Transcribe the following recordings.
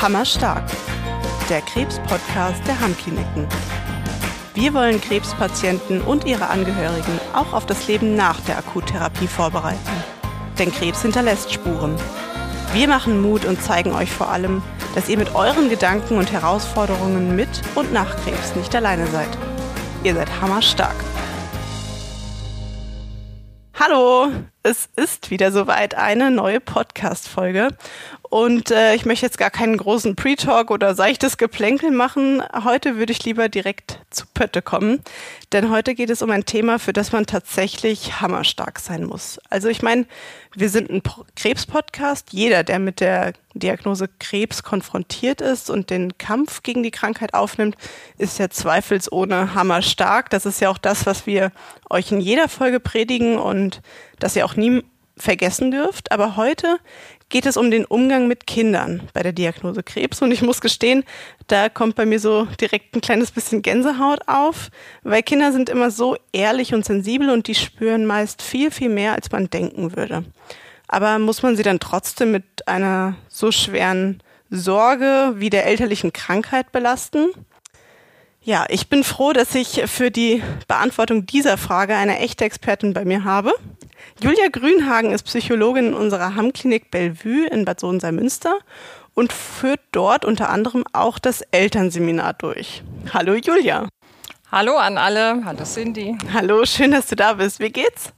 Hammerstark, der Krebs-Podcast der Hammkliniken. Wir wollen Krebspatienten und ihre Angehörigen auch auf das Leben nach der Akuttherapie vorbereiten. Denn Krebs hinterlässt Spuren. Wir machen Mut und zeigen euch vor allem, dass ihr mit euren Gedanken und Herausforderungen mit und nach Krebs nicht alleine seid. Ihr seid hammerstark. Hallo, es ist wieder soweit eine neue Podcast-Folge. Und äh, ich möchte jetzt gar keinen großen Pre-Talk oder seichtes Geplänkel machen. Heute würde ich lieber direkt zu Pötte kommen. Denn heute geht es um ein Thema, für das man tatsächlich hammerstark sein muss. Also ich meine, wir sind ein Krebs-Podcast. Jeder, der mit der Diagnose Krebs konfrontiert ist und den Kampf gegen die Krankheit aufnimmt, ist ja zweifelsohne hammerstark. Das ist ja auch das, was wir euch in jeder Folge predigen und das ihr auch nie vergessen dürft. Aber heute geht es um den Umgang mit Kindern bei der Diagnose Krebs. Und ich muss gestehen, da kommt bei mir so direkt ein kleines bisschen Gänsehaut auf, weil Kinder sind immer so ehrlich und sensibel und die spüren meist viel, viel mehr, als man denken würde. Aber muss man sie dann trotzdem mit einer so schweren Sorge wie der elterlichen Krankheit belasten? Ja, ich bin froh, dass ich für die Beantwortung dieser Frage eine echte Expertin bei mir habe. Julia Grünhagen ist Psychologin in unserer Hammklinik Bellevue in Bad Sohn-Münster und führt dort unter anderem auch das Elternseminar durch. Hallo Julia. Hallo an alle. Hallo Cindy. Hallo, schön, dass du da bist. Wie geht's?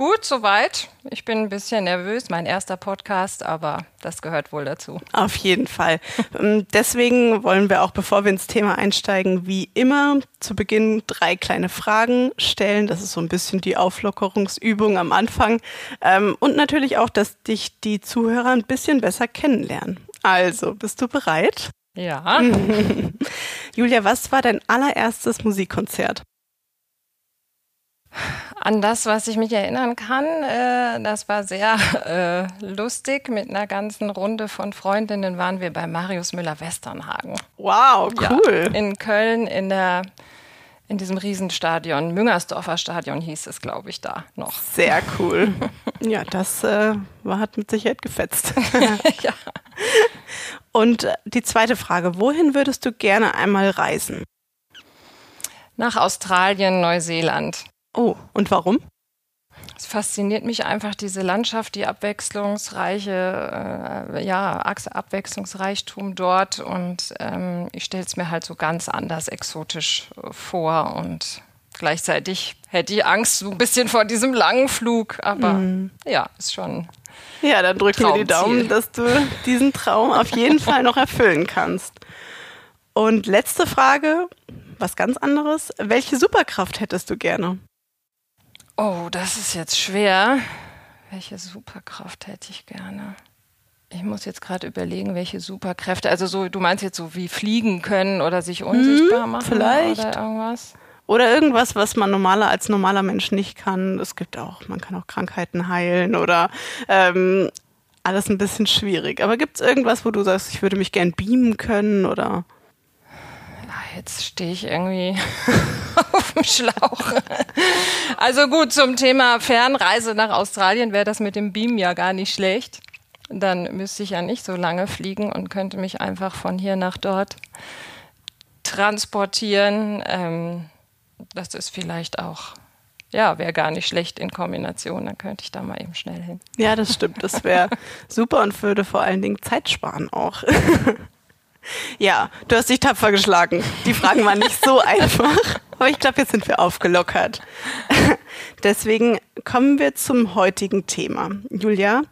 Gut, soweit. Ich bin ein bisschen nervös, mein erster Podcast, aber das gehört wohl dazu. Auf jeden Fall. Ähm, deswegen wollen wir auch, bevor wir ins Thema einsteigen, wie immer zu Beginn drei kleine Fragen stellen. Das ist so ein bisschen die Auflockerungsübung am Anfang. Ähm, und natürlich auch, dass dich die Zuhörer ein bisschen besser kennenlernen. Also, bist du bereit? Ja. Julia, was war dein allererstes Musikkonzert? An das, was ich mich erinnern kann, äh, das war sehr äh, lustig. Mit einer ganzen Runde von Freundinnen waren wir bei Marius Müller-Westernhagen. Wow, cool. Ja, in Köln in der in diesem Riesenstadion, Müngersdorfer Stadion hieß es, glaube ich, da noch. Sehr cool. ja, das äh, war, hat mit Sicherheit gefetzt. ja. Und äh, die zweite Frage, wohin würdest du gerne einmal reisen? Nach Australien, Neuseeland. Oh, und warum? Es fasziniert mich einfach diese Landschaft, die abwechslungsreiche, äh, ja, Abwechslungsreichtum dort und ähm, ich stelle es mir halt so ganz anders exotisch äh, vor und gleichzeitig hätte ich Angst so ein bisschen vor diesem langen Flug, aber mm. ja, ist schon. Ja, dann drück mir die Daumen, dass du diesen Traum auf jeden Fall noch erfüllen kannst. Und letzte Frage, was ganz anderes. Welche Superkraft hättest du gerne? Oh, das ist jetzt schwer. Welche Superkraft hätte ich gerne? Ich muss jetzt gerade überlegen, welche Superkräfte. Also so, du meinst jetzt so wie fliegen können oder sich unsichtbar hm, machen vielleicht. oder irgendwas? Oder irgendwas, was man normaler als normaler Mensch nicht kann. Es gibt auch, man kann auch Krankheiten heilen oder ähm, alles ein bisschen schwierig. Aber gibt es irgendwas, wo du sagst, ich würde mich gern beamen können oder? Jetzt stehe ich irgendwie auf dem Schlauch. Also gut, zum Thema Fernreise nach Australien wäre das mit dem Beam ja gar nicht schlecht. Dann müsste ich ja nicht so lange fliegen und könnte mich einfach von hier nach dort transportieren. Ähm, das ist vielleicht auch ja, wäre gar nicht schlecht in Kombination, dann könnte ich da mal eben schnell hin. Ja, das stimmt. Das wäre super und würde vor allen Dingen Zeit sparen auch. Ja, du hast dich tapfer geschlagen. Die Fragen waren nicht so einfach, aber ich glaube, jetzt sind wir aufgelockert. Deswegen kommen wir zum heutigen Thema. Julia,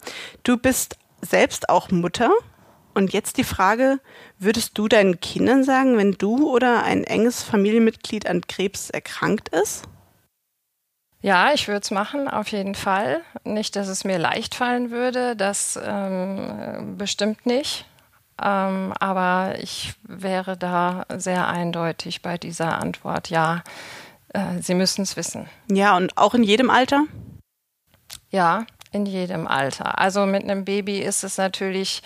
du bist selbst auch Mutter. Und jetzt die Frage, würdest du deinen Kindern sagen, wenn du oder ein enges Familienmitglied an Krebs erkrankt ist? Ja, ich würde es machen, auf jeden Fall. Nicht, dass es mir leicht fallen würde, das ähm, bestimmt nicht. Ähm, aber ich wäre da sehr eindeutig bei dieser Antwort. Ja, äh, Sie müssen es wissen. Ja, und auch in jedem Alter? Ja, in jedem Alter. Also mit einem Baby ist es natürlich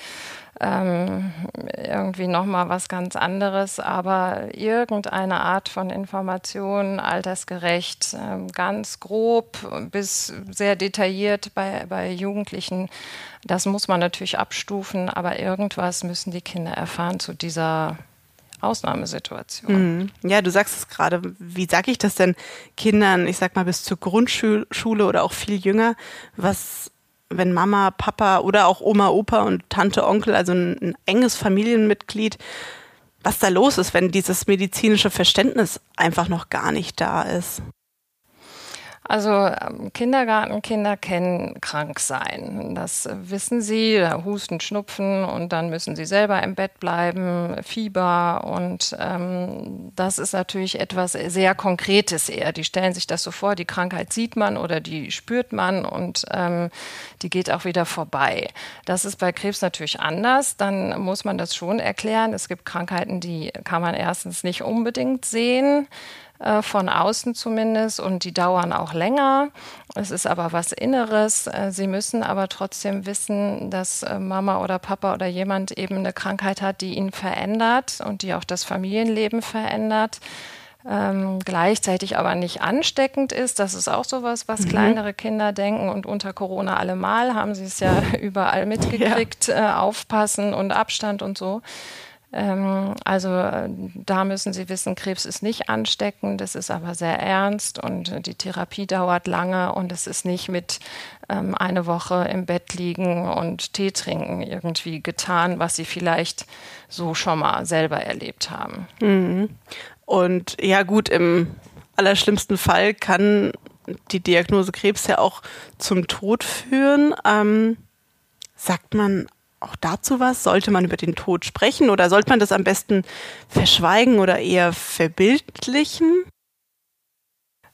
ähm, irgendwie nochmal was ganz anderes, aber irgendeine Art von Information, altersgerecht, ähm, ganz grob bis sehr detailliert bei, bei Jugendlichen, das muss man natürlich abstufen, aber irgendwas müssen die Kinder erfahren zu dieser Ausnahmesituation. Mhm. Ja, du sagst es gerade. Wie sage ich das denn Kindern, ich sag mal bis zur Grundschule oder auch viel jünger, was wenn Mama, Papa oder auch Oma, Opa und Tante, Onkel, also ein, enges Familienmitglied, was da los ist, wenn dieses medizinische Verständnis einfach noch gar nicht da ist. Also ähm, Kindergartenkinder kennen krank sein. Das wissen sie, Husten, Schnupfen und dann müssen sie selber im Bett bleiben, Fieber und ähm, das ist natürlich etwas sehr Konkretes eher. Die stellen sich das so vor, die Krankheit sieht man oder die spürt man und ähm, die geht auch wieder vorbei. Das ist bei Krebs natürlich anders. Dann muss man das schon erklären. Es gibt Krankheiten, die kann man erstens nicht unbedingt sehen. Äh, von außen zumindest, und die dauern auch länger. Es ist aber was Inneres. Äh, sie müssen aber trotzdem wissen, dass äh, Mama oder Papa oder jemand eben eine Krankheit hat, die ihn verändert und die auch das Familienleben verändert. Ähm, gleichzeitig aber nicht ansteckend ist. Das ist auch sowas, was mhm. kleinere Kinder denken. Und unter Corona allemal haben sie es ja überall mitgekriegt, ja. äh, aufpassen und Abstand und so. Ähm, also äh, da müssen Sie wissen, Krebs ist nicht ansteckend, es ist aber sehr ernst und die Therapie dauert lange und es ist nicht mit ähm, eine Woche im Bett liegen und Tee trinken irgendwie getan, was Sie vielleicht so schon mal selber erlebt haben. Mhm. Und ja gut, im allerschlimmsten Fall kann die Diagnose Krebs ja auch zum Tod führen. Ähm, sagt man auch dazu was? Sollte man über den Tod sprechen oder sollte man das am besten verschweigen oder eher verbildlichen?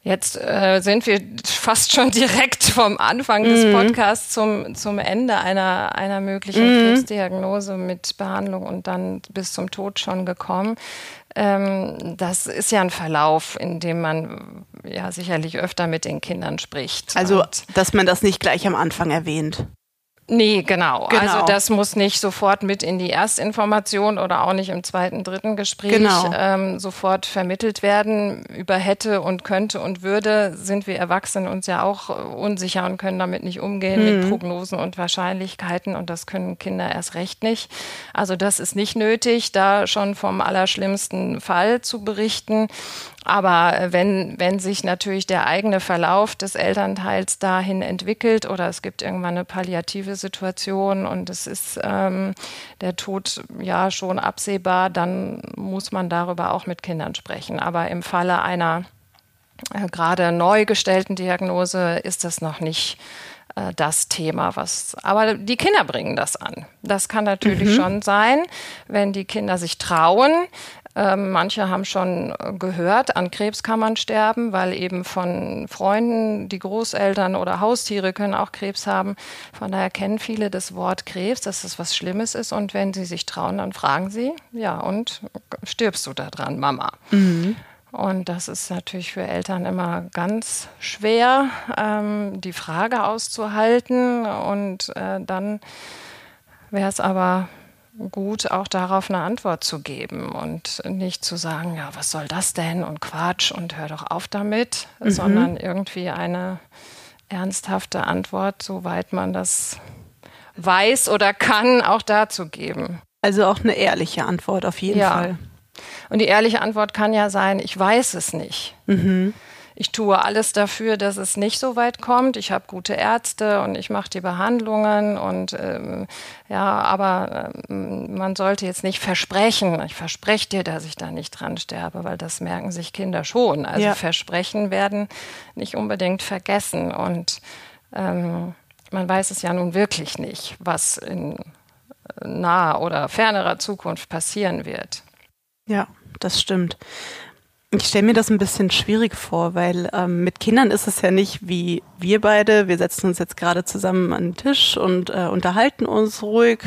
Jetzt äh, sind wir fast schon direkt vom Anfang des mhm. Podcasts zum, zum Ende einer, einer möglichen mm. Krebsdiagnose mit Behandlung und dann bis zum Tod schon gekommen. Ähm, das ist ja ein Verlauf, in dem man ja sicherlich öfter mit den Kindern spricht. Also, dass man das nicht gleich am Anfang erwähnt. Nee, genau. genau. Also das muss nicht sofort mit in die Erstinformation oder auch nicht im zweiten, dritten Gespräch genau. ähm, sofort vermittelt werden. Über hätte und könnte und würde sind wir Erwachsenen uns ja auch unsicher und können damit nicht umgehen hm. mit Prognosen und Wahrscheinlichkeiten und das können Kinder erst recht nicht. Also das ist nicht nötig, da schon vom allerschlimmsten Fall zu berichten. Aber äh, wenn, wenn sich natürlich der eigene Verlauf des Elternteils dahin entwickelt oder es gibt irgendwann eine palliative Situation und es ist ähm, der Tod ja schon absehbar, dann muss man darüber auch mit Kindern sprechen. Aber im Falle einer äh, gerade neu gestellten Diagnose ist das noch nicht äh, das Thema, was, aber die Kinder bringen das an. Das kann natürlich mhm. schon sein, wenn die Kinder sich trauen, ähm, manche haben schon gehört, an Krebs kann man sterben, weil eben von Freunden, die Großeltern oder Haustiere können auch Krebs haben. Von daher kennen viele das Wort Krebs, dass es was Schlimmes ist. Und wenn sie sich trauen, dann fragen sie, ja, und stirbst du da dran, Mama? Mhm. Und das ist natürlich für Eltern immer ganz schwer, ähm, die Frage auszuhalten. Und äh, dann wäre es aber gut, auch darauf eine Antwort zu geben und nicht zu sagen, ja, was soll das denn und Quatsch und hör doch auf damit, mhm. sondern irgendwie eine ernsthafte Antwort, soweit man das weiß oder kann, auch dazu geben. Also auch eine ehrliche Antwort auf jeden ja. Fall. Und die ehrliche Antwort kann ja sein, ich weiß es nicht. Mhm ich tue alles dafür, dass es nicht so weit kommt. Ich habe gute Ärzte und ich mache die Behandlungen und ähm, ja, aber ähm, man sollte jetzt nicht versprechen. Ich verspreche dir, dass ich da nicht dran sterbe, weil das merken sich Kinder schon. Also ja. Versprechen werden nicht unbedingt vergessen und ähm, man weiß es ja nun wirklich nicht, was in naher oder fernerer Zukunft passieren wird. Ja, das stimmt. Ich stelle mir das ein bisschen schwierig vor, weil ähm, mit Kindern ist es ja nicht wie wir beide. Wir setzen uns jetzt gerade zusammen an den Tisch und äh, unterhalten uns ruhig,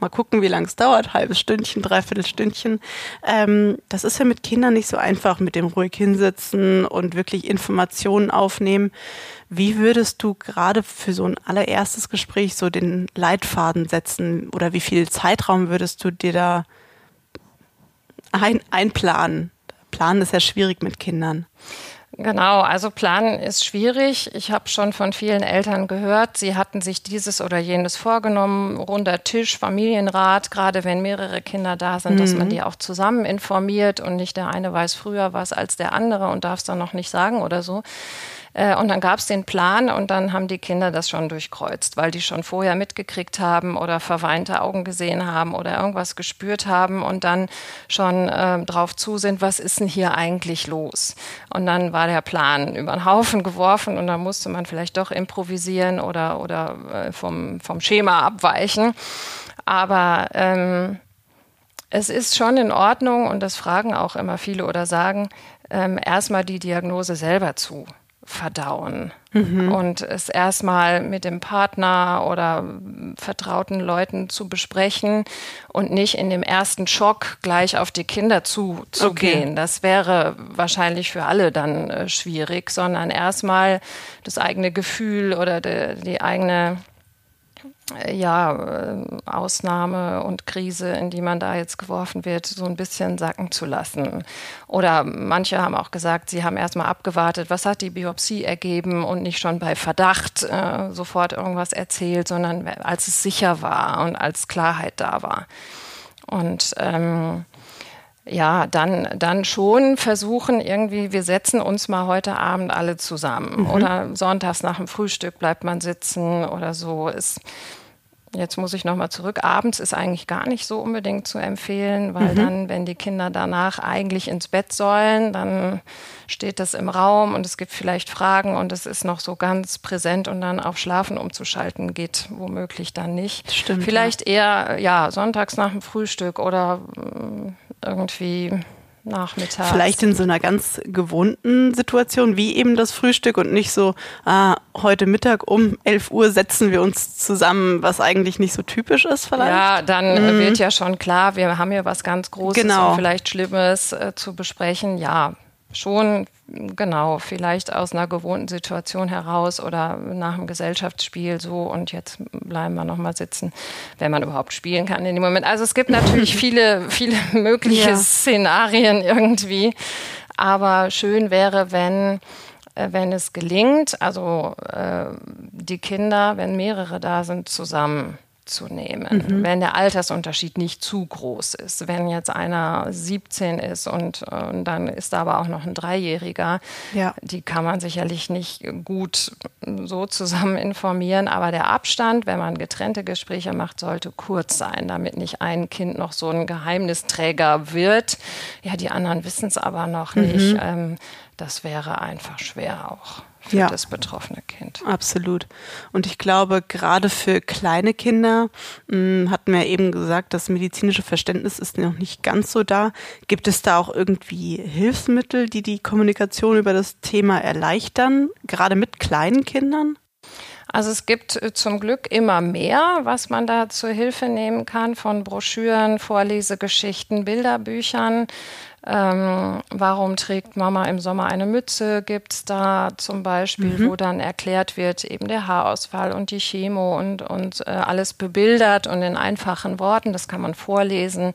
mal gucken, wie lange es dauert, halbes Stündchen, dreiviertel Stündchen. Ähm, das ist ja mit Kindern nicht so einfach, mit dem ruhig hinsitzen und wirklich Informationen aufnehmen. Wie würdest du gerade für so ein allererstes Gespräch so den Leitfaden setzen oder wie viel Zeitraum würdest du dir da ein, einplanen? Planen ist ja schwierig mit Kindern. Genau, also planen ist schwierig. Ich habe schon von vielen Eltern gehört, sie hatten sich dieses oder jenes vorgenommen, runder Tisch, Familienrat, gerade wenn mehrere Kinder da sind, mhm. dass man mhm. die auch zusammen informiert und nicht der eine weiß früher was als der andere und darf es dann noch nicht sagen oder so. Äh, und dann gab es den Plan und dann haben die Kinder das schon durchkreuzt, weil die schon vorher mitgekriegt haben oder verweinte Augen gesehen haben oder irgendwas gespürt haben und dann schon äh, drauf zu sind, was ist denn hier eigentlich los? Und dann war der Plan über den Haufen geworfen und dann musste man vielleicht doch improvisieren oder, oder äh, vom, vom Schema abweichen. Aber ähm, es ist schon in Ordnung und das fragen auch immer viele oder sagen, ähm, erstmal die Diagnose selber zu verdauen mhm. und es erstmal mit dem Partner oder vertrauten Leuten zu besprechen und nicht in dem ersten Schock gleich auf die Kinder zu, zu okay. gehen. Das wäre wahrscheinlich für alle dann äh, schwierig, sondern erstmal das eigene Gefühl oder de, die eigene ja, äh, Ausnahme und Krise, in die man da jetzt geworfen wird, so ein bisschen sacken zu lassen. Oder manche haben auch gesagt, sie haben erstmal abgewartet, was hat die Biopsie ergeben und nicht schon bei Verdacht äh, sofort irgendwas erzählt, sondern als es sicher war und als Klarheit da war. Und ähm, ja, dann, dann schon versuchen irgendwie, wir setzen uns mal heute Abend alle zusammen. Mhm. Oder sonntags nach dem Frühstück bleibt man sitzen oder so. Ist, Jetzt muss ich nochmal zurück. Abends ist eigentlich gar nicht so unbedingt zu empfehlen, weil mhm. dann, wenn die Kinder danach eigentlich ins Bett sollen, dann steht das im Raum und es gibt vielleicht Fragen und es ist noch so ganz präsent und dann auf Schlafen umzuschalten geht womöglich dann nicht. Stimmt. Vielleicht ja. eher, ja, sonntags nach dem Frühstück oder mm, irgendwie nachmittags. Vielleicht in so einer ganz gewohnten Situation wie eben das Frühstück und nicht so, ah, heute Mittag um 11 Uhr setzen wir uns zusammen, was eigentlich nicht so typisch ist vielleicht. Ja, dann mhm. wird ja schon klar, wir haben hier was ganz Großes genau. und vielleicht Schlimmes äh, zu besprechen. Ja, schon, genau, vielleicht aus einer gewohnten Situation heraus oder nach einem Gesellschaftsspiel so und jetzt bleiben wir nochmal sitzen, wenn man überhaupt spielen kann in dem Moment. Also es gibt natürlich viele, viele mögliche ja. Szenarien irgendwie, aber schön wäre, wenn äh, wenn es gelingt, also äh, die Kinder, wenn mehrere da sind, zusammen zu nehmen, mhm. wenn der Altersunterschied nicht zu groß ist. Wenn jetzt einer 17 ist und, und dann ist da aber auch noch ein Dreijähriger, ja. die kann man sicherlich nicht gut so zusammen informieren, aber der Abstand, wenn man getrennte Gespräche macht, sollte kurz sein, damit nicht ein Kind noch so ein Geheimnisträger wird. Ja, die anderen wissen es aber noch mhm. nicht. Ähm, das wäre einfach schwer auch für ja, das betroffene Kind. Absolut. Und ich glaube, gerade für kleine Kinder, mh, hm, hatten wir eben gesagt, das medizinische Verständnis ist noch nicht ganz so da. Gibt es da auch irgendwie Hilfsmittel, die die Kommunikation über das Thema erleichtern, gerade mit kleinen Kindern? Also es gibt äh, zum Glück immer mehr, was man da zur Hilfe nehmen kann, von Broschüren, Vorlesegeschichten, Bilderbüchern. Ähm, warum trägt Mama im Sommer eine Mütze? Gibt es da zum Beispiel, mhm. wo dann erklärt wird, eben der Haarausfall und die Chemo und, und äh, alles bebildert und in einfachen Worten, das kann man vorlesen.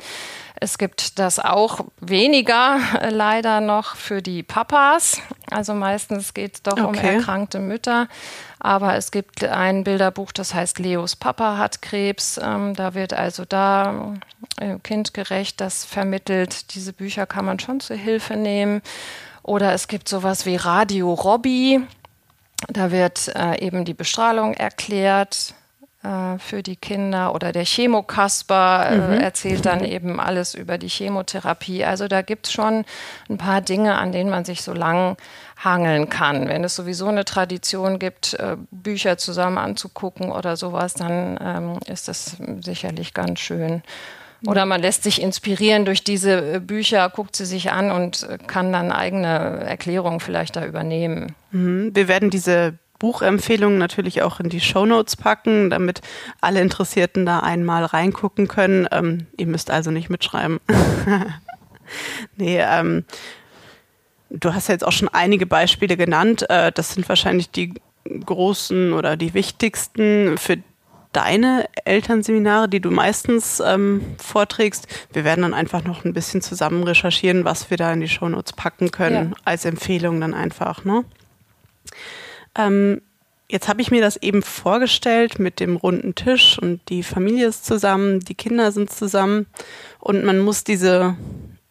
Es gibt das auch weniger äh, leider noch für die Papas. Also meistens geht es doch okay. um erkrankte Mütter. Aber es gibt ein Bilderbuch, das heißt Leos Papa hat Krebs. Ähm, da wird also da äh, kindgerecht das vermittelt. Diese Bücher kann man schon zur Hilfe nehmen. Oder es gibt sowas wie Radio Robby. Da wird äh, eben die Bestrahlung erklärt für die Kinder oder der Chemokasper äh, mhm. erzählt dann eben alles über die Chemotherapie. Also da gibt es schon ein paar Dinge, an denen man sich so lang hangeln kann. Wenn es sowieso eine Tradition gibt, äh, Bücher zusammen anzugucken oder sowas, dann ähm, ist das sicherlich ganz schön. Oder man lässt sich inspirieren durch diese Bücher, guckt sie sich an und kann dann eigene Erklärungen vielleicht da übernehmen. Mhm. Wir werden diese Buchempfehlungen natürlich auch in die Show Notes packen, damit alle Interessierten da einmal reingucken können. Ähm, ihr müsst also nicht mitschreiben. nee, ähm, du hast ja jetzt auch schon einige Beispiele genannt. Äh, das sind wahrscheinlich die großen oder die wichtigsten für deine Elternseminare, die du meistens ähm, vorträgst. Wir werden dann einfach noch ein bisschen zusammen recherchieren, was wir da in die Shownotes packen können, ja. als Empfehlung dann einfach. Ne? Ähm, jetzt habe ich mir das eben vorgestellt mit dem runden Tisch und die Familie ist zusammen, die Kinder sind zusammen und man muss diese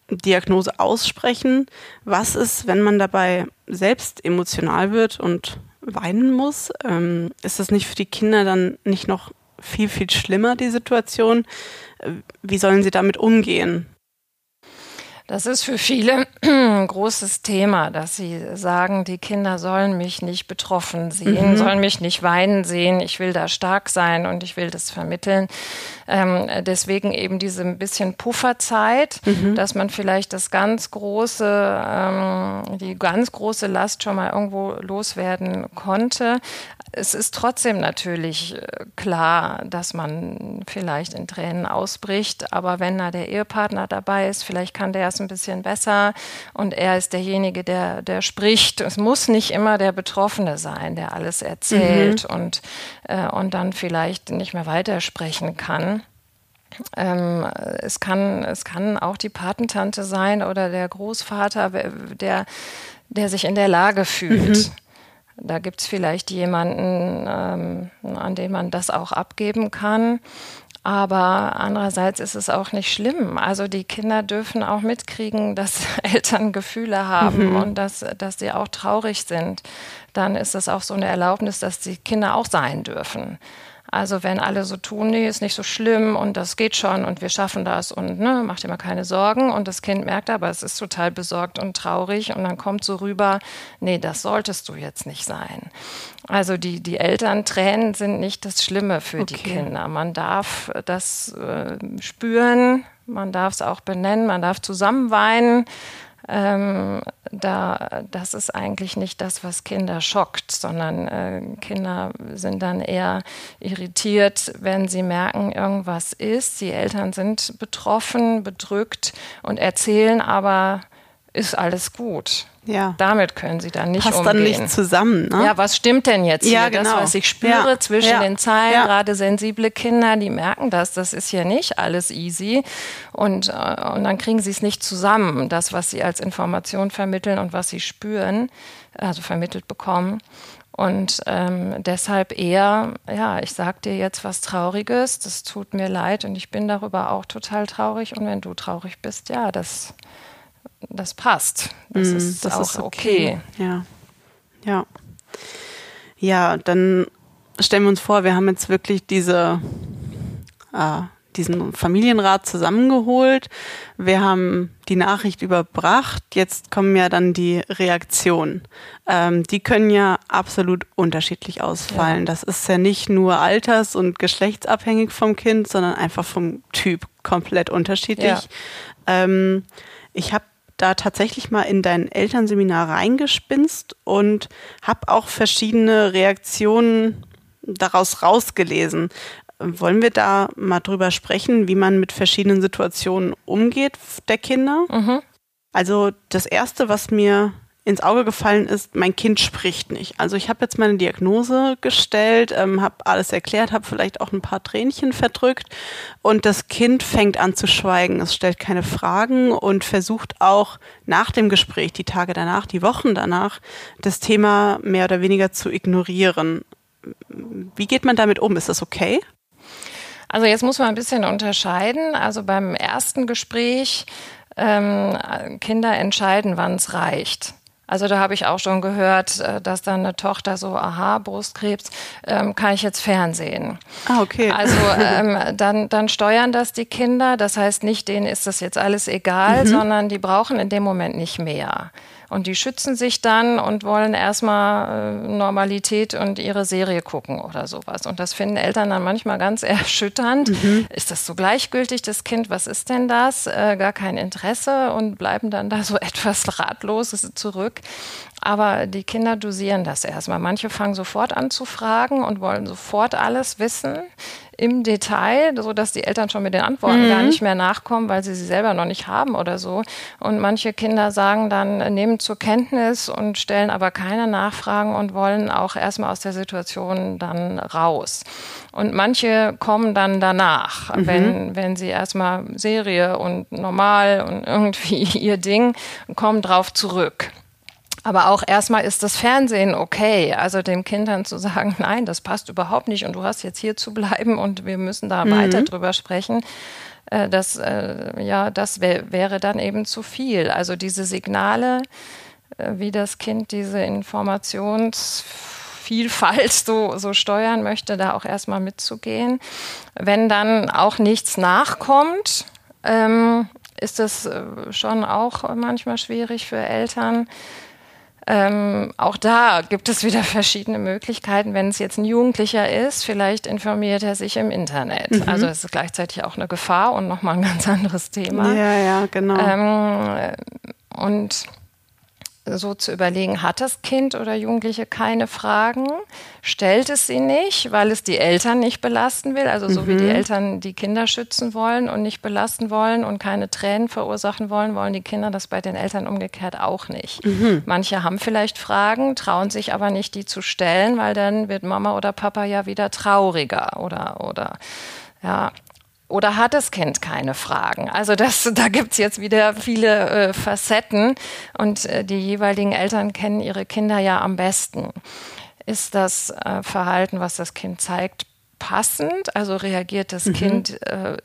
Diagnose aussprechen. Was ist, wenn man dabei selbst emotional wird und weinen muss? Ähm, ist das nicht für die Kinder dann nicht noch viel, viel schlimmer, die Situation? Äh, wie sollen sie damit umgehen? Das ist für viele ein großes Thema, dass sie sagen, die Kinder sollen mich nicht betroffen sehen, mhm. sollen mich nicht weinen sehen. Ich will da stark sein und ich will das vermitteln. Ähm, deswegen eben diese ein bisschen Pufferzeit, mhm. dass man vielleicht das ganz große, ähm, die ganz große Last schon mal irgendwo loswerden konnte. Es ist trotzdem natürlich äh, klar, dass man vielleicht in Tränen ausbricht, aber wenn da der Ehepartner dabei ist, vielleicht kann der es ein bisschen besser und er ist derjenige, der, der spricht. Es muss nicht immer der Betroffene sein, der alles erzählt mhm. und, äh, und dann vielleicht nicht mehr weitersprechen kann. Ähm, es, kann, es kann auch die Patentante sein oder der Großvater, der, der sich in der Lage fühlt. Mhm da gibt es vielleicht jemanden, ähm, an den man das auch abgeben kann. Aber andererseits ist es auch nicht schlimm. Also die Kinder dürfen auch mitkriegen, dass Eltern Gefühle haben mhm. und dass, dass sie auch traurig sind. Dann ist es auch so eine Erlaubnis, dass die Kinder auch sein dürfen. Also wenn alle so tun, nee, ist nicht so schlimm und das geht schon und wir schaffen das und ne, macht dir mal keine Sorgen und das Kind merkt aber, es ist total besorgt und traurig und dann kommt so rüber, nee, das solltest du jetzt nicht sein. Also die, die Elterntränen sind nicht das Schlimme für okay. die Kinder. Man darf das äh, spüren, man darf es auch benennen, man darf zusammen weinen ähm, da, das ist eigentlich nicht das, was Kinder schockt, sondern äh, Kinder sind dann eher irritiert, wenn sie merken, irgendwas ist. Die Eltern sind betroffen, bedrückt und erzählen aber, ist alles gut. Ja. Damit können sie dann nicht Passt umgehen. dann nicht zusammen. Ne? Ja, was stimmt denn jetzt ja, hier? Genau. Das, was ich spüre ja. zwischen ja. den Zeilen, gerade sensible Kinder, die merken das. Das ist hier nicht alles easy. Und, äh, und dann kriegen sie es nicht zusammen, das, was sie als Information vermitteln und was sie spüren, also vermittelt bekommen. Und ähm, deshalb eher, ja, ich sag dir jetzt was Trauriges, das tut mir leid und ich bin darüber auch total traurig. Und wenn du traurig bist, ja, das das passt. Das mm, ist das auch ist okay. okay. Ja. Ja. Ja, dann stellen wir uns vor, wir haben jetzt wirklich diese, äh, diesen Familienrat zusammengeholt. Wir haben die Nachricht überbracht. Jetzt kommen ja dann die Reaktionen. Ähm, die können ja absolut unterschiedlich ausfallen. Ja. Das ist ja nicht nur alters- und geschlechtsabhängig vom Kind, sondern einfach vom Typ komplett unterschiedlich. Ja. Ähm, ich habe da tatsächlich mal in dein Elternseminar reingespinst und habe auch verschiedene Reaktionen daraus rausgelesen. Wollen wir da mal drüber sprechen, wie man mit verschiedenen Situationen umgeht der Kinder? Mhm. Also das Erste, was mir ins Auge gefallen ist, mein Kind spricht nicht. Also ich habe jetzt meine Diagnose gestellt, ähm, habe alles erklärt, habe vielleicht auch ein paar Tränchen verdrückt und das Kind fängt an zu schweigen. Es stellt keine Fragen und versucht auch nach dem Gespräch, die Tage danach, die Wochen danach, das Thema mehr oder weniger zu ignorieren. Wie geht man damit um? Ist das okay? Also jetzt muss man ein bisschen unterscheiden. Also beim ersten Gespräch ähm, Kinder entscheiden, wann es reicht. Also da habe ich auch schon gehört, äh, dass dann eine Tochter so, aha, Brustkrebs, ähm, kann ich jetzt Fernsehen. Ah, okay. Also ähm, dann, dann steuern das die Kinder. Das heißt nicht, denen ist das jetzt alles egal, mhm. sondern die brauchen in dem Moment nicht mehr. Und die schützen sich dann und wollen erstmal äh, Normalität und ihre Serie gucken oder sowas. Und das finden Eltern dann manchmal ganz erschütternd. Mhm. Ist das so gleichgültig, das Kind? Was ist denn das? Äh, gar kein Interesse und bleiben dann da so etwas ratlos zurück. Aber die Kinder dosieren das erstmal. Manche fangen sofort an zu fragen und wollen sofort alles wissen im Detail, so dass die Eltern schon mit den Antworten mhm. gar nicht mehr nachkommen, weil sie sie selber noch nicht haben oder so. Und manche Kinder sagen dann, nehmen zur Kenntnis und stellen aber keine Nachfragen und wollen auch erstmal aus der Situation dann raus. Und manche kommen dann danach, mhm. wenn, wenn sie erstmal Serie und normal und irgendwie ihr Ding, kommen drauf zurück. Aber auch erstmal ist das Fernsehen okay. Also den Kindern zu sagen, nein, das passt überhaupt nicht und du hast jetzt hier zu bleiben und wir müssen da mhm. weiter drüber sprechen. Äh, das, äh, ja, das wär, wäre dann eben zu viel. Also diese Signale, äh, wie das Kind diese Informationsvielfalt so, so steuern möchte, da auch erstmal mitzugehen. Wenn dann auch nichts nachkommt, ähm, ist das schon auch manchmal schwierig für Eltern ähm, auch da gibt es wieder verschiedene Möglichkeiten. Wenn es jetzt ein Jugendlicher ist, vielleicht informiert er sich im Internet. Mhm. Also es ist gleichzeitig auch eine Gefahr und nochmal ein ganz anderes Thema. Ja, ja, genau. Ähm, und so zu überlegen, hat das Kind oder Jugendliche keine Fragen, stellt es sie nicht, weil es die Eltern nicht belasten will, also so mhm. wie die mhm. Eltern die Kinder schützen wollen und nicht belasten wollen und keine Tränen verursachen wollen, wollen die Kinder das bei den Eltern umgekehrt auch nicht. Mhm. Manche haben vielleicht Fragen, trauen sich aber nicht, die zu stellen, weil dann wird Mama oder Papa ja wieder trauriger oder, oder ja, oder hat das Kind keine Fragen? Also das, da gibt's jetzt wieder viele äh, Facetten und äh, die jeweiligen Eltern kennen ihre Kinder ja am besten. Ist das äh, Verhalten, was das Kind zeigt, passend? Also reagiert das mhm. Kind äh,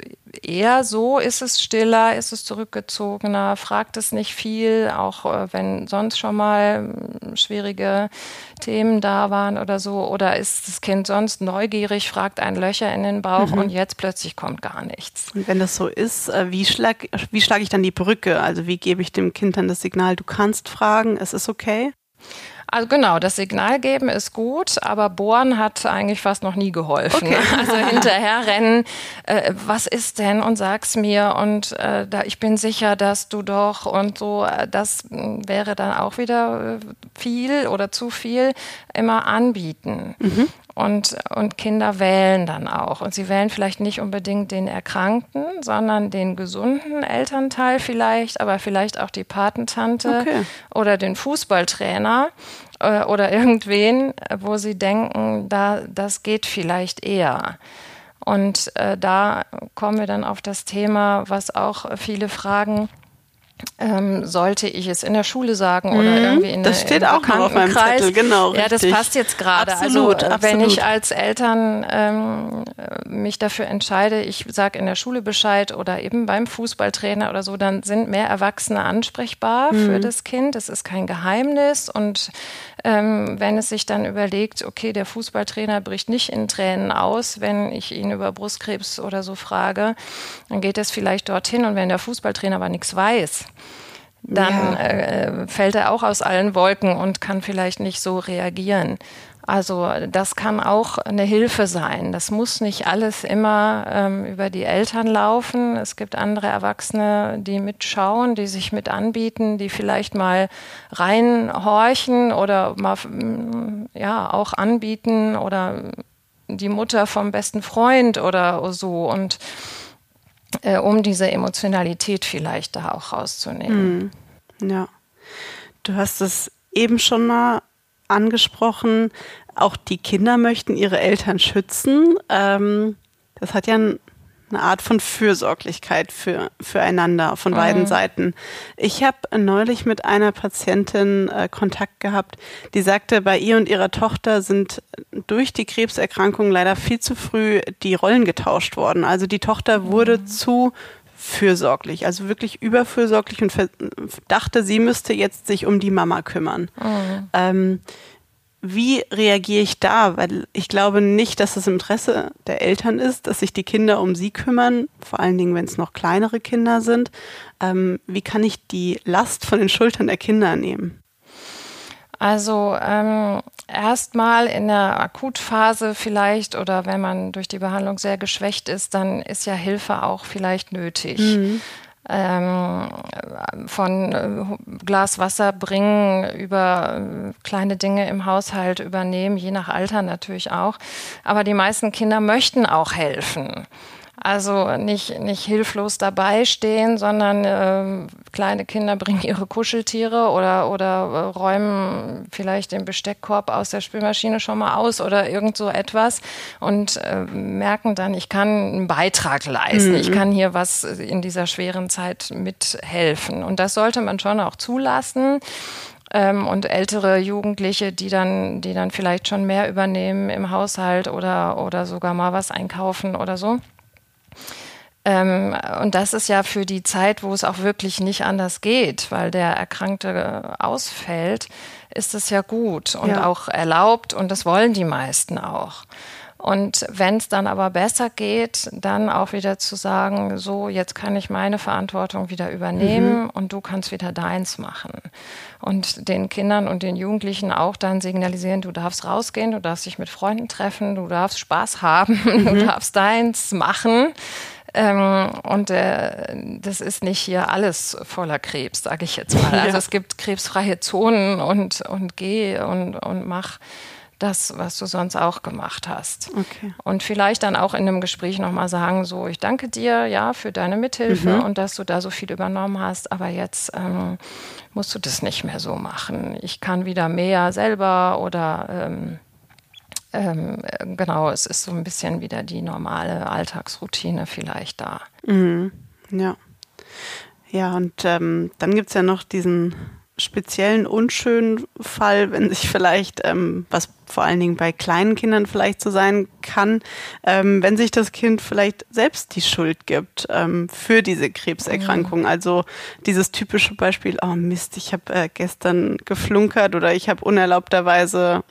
eher so? Ist es stiller? Ist es zurückgezogener? Fragt es nicht viel, auch äh, wenn sonst schon mal hm, schwierige Themen da waren oder so? Oder ist das Kind sonst neugierig, fragt ein Löcher in den Bauch mhm. und jetzt plötzlich kommt gar nichts? Und wenn das so ist, äh, wie schlage wie schlag ich dann die Brücke? Also wie gebe ich dem Kind dann das Signal, du kannst fragen, es ist okay? Also genau, das Signal geben ist gut, aber bohren hat eigentlich fast noch nie geholfen. Okay. Also hinterher rennen, äh, was ist denn und sag's mir und äh, da, ich bin sicher, dass du doch und so, äh, das wäre dann auch wieder äh, viel oder zu viel immer anbieten. Mhm. Und, und Kinder wählen dann auch. Und sie wählen vielleicht nicht unbedingt den Erkrankten, sondern den gesunden Elternteil vielleicht, aber vielleicht auch die Patentante okay. oder den Fußballtrainer äh, oder irgendwen, wo sie denken, da, das geht vielleicht eher. Und äh, da kommen wir dann auf das Thema, was auch viele fragen, ähm, sollte ich es in der Schule sagen oder mhm, irgendwie in das der, steht auch noch auf meinem Zettel, genau. Ja, das passt jetzt gerade. Also absolut. wenn ich als Eltern ähm, mich dafür entscheide, ich sage in der Schule Bescheid oder eben beim Fußballtrainer oder so, dann sind mehr Erwachsene ansprechbar mhm. für das Kind. Das ist kein Geheimnis und ähm, wenn es sich dann überlegt, okay, der Fußballtrainer bricht nicht in Tränen aus, wenn ich ihn über Brustkrebs oder so frage, dann geht es vielleicht dorthin und wenn der Fußballtrainer aber nichts weiß, dann ja. äh, fällt er auch aus allen Wolken und kann vielleicht nicht so reagieren. Also das kann auch eine Hilfe sein. Das muss nicht alles immer ähm, über die Eltern laufen. Es gibt andere Erwachsene, die mitschauen, die sich mit anbieten, die vielleicht mal reinhorchen oder mal ja auch anbieten oder die Mutter vom besten Freund oder so und äh, um diese Emotionalität vielleicht da auch rauszunehmen. Hm. Ja, du hast es eben schon mal angesprochen, auch die Kinder möchten ihre Eltern schützen. Ähm, das hat ja ein, eine Art von Fürsorglichkeit für, füreinander von mhm. beiden Seiten. Ich habe neulich mit einer Patientin äh, Kontakt gehabt, die sagte, bei ihr und ihrer Tochter sind durch die Krebserkrankung leider viel zu früh die Rollen getauscht worden. Also die Tochter wurde mhm. zu fürsorglich, also wirklich überfürsorglich und dachte, sie müsste jetzt sich um die Mama kümmern. Mhm. Ähm, wie reagiere ich da? Weil ich glaube nicht, dass es im Interesse der Eltern ist, dass sich die Kinder um sie kümmern, vor allen Dingen, wenn es noch kleinere Kinder sind. Ähm, wie kann ich die Last von den Schultern der Kinder nehmen? Also ähm, erstmal in der Akutphase vielleicht oder wenn man durch die Behandlung sehr geschwächt ist, dann ist ja Hilfe auch vielleicht nötig. Mhm. Ähm, von äh, Glas Wasser bringen über äh, kleine Dinge im Haushalt übernehmen, je nach Alter natürlich auch. Aber die meisten Kinder möchten auch helfen. Also nicht, nicht hilflos dabei stehen, sondern äh, kleine Kinder bringen ihre Kuscheltiere oder, oder äh, räumen vielleicht den Besteckkorb aus der Spülmaschine schon mal aus oder irgend so etwas und äh, merken dann, ich kann einen Beitrag leisten, mhm. ich kann hier was in dieser schweren Zeit mithelfen. Und das sollte man schon auch zulassen. Ähm, und ältere Jugendliche, die dann, die dann vielleicht schon mehr übernehmen im Haushalt oder, oder sogar mal was einkaufen oder so. Ähm, und das ist ja für die Zeit, wo es auch wirklich nicht anders geht, weil der Erkrankte ausfällt, ist es ja gut und ja. auch erlaubt und das wollen die meisten auch. Und wenn es dann aber besser geht, dann auch wieder zu sagen, so, jetzt kann ich meine Verantwortung wieder übernehmen mhm. und du kannst wieder deins machen. Und den Kindern und den Jugendlichen auch dann signalisieren, du darfst rausgehen, du darfst dich mit Freunden treffen, du darfst Spaß haben, mhm. du darfst deins machen. Ähm, und äh, das ist nicht hier alles voller Krebs, sage ich jetzt mal. Also ja. es gibt krebsfreie Zonen und, und geh und, und mach das, was du sonst auch gemacht hast. Okay. Und vielleicht dann auch in einem Gespräch nochmal sagen, so, ich danke dir, ja, für deine Mithilfe mhm. und dass du da so viel übernommen hast, aber jetzt ähm, musst du das nicht mehr so machen. Ich kann wieder mehr selber oder ähm, ähm, genau, es ist so ein bisschen wieder die normale Alltagsroutine vielleicht da. Mhm. Ja. Ja, und ähm, dann gibt es ja noch diesen speziellen unschönen Fall, wenn sich vielleicht, ähm, was vor allen Dingen bei kleinen Kindern vielleicht so sein kann, ähm, wenn sich das Kind vielleicht selbst die Schuld gibt ähm, für diese Krebserkrankung. Mhm. Also dieses typische Beispiel, oh Mist, ich habe äh, gestern geflunkert oder ich habe unerlaubterweise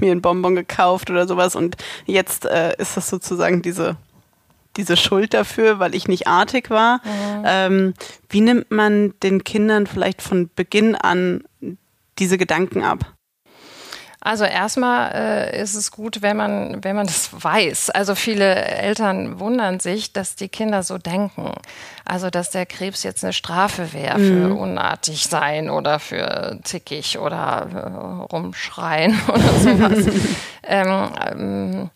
mir ein Bonbon gekauft oder sowas und jetzt äh, ist das sozusagen diese diese Schuld dafür, weil ich nicht artig war. Mhm. Ähm, wie nimmt man den Kindern vielleicht von Beginn an diese Gedanken ab? Also erstmal äh, ist es gut, wenn man, wenn man das weiß. Also viele Eltern wundern sich, dass die Kinder so denken. Also dass der Krebs jetzt eine Strafe wäre mhm. für unartig sein oder für zickig oder äh, rumschreien oder sowas. ähm, ähm,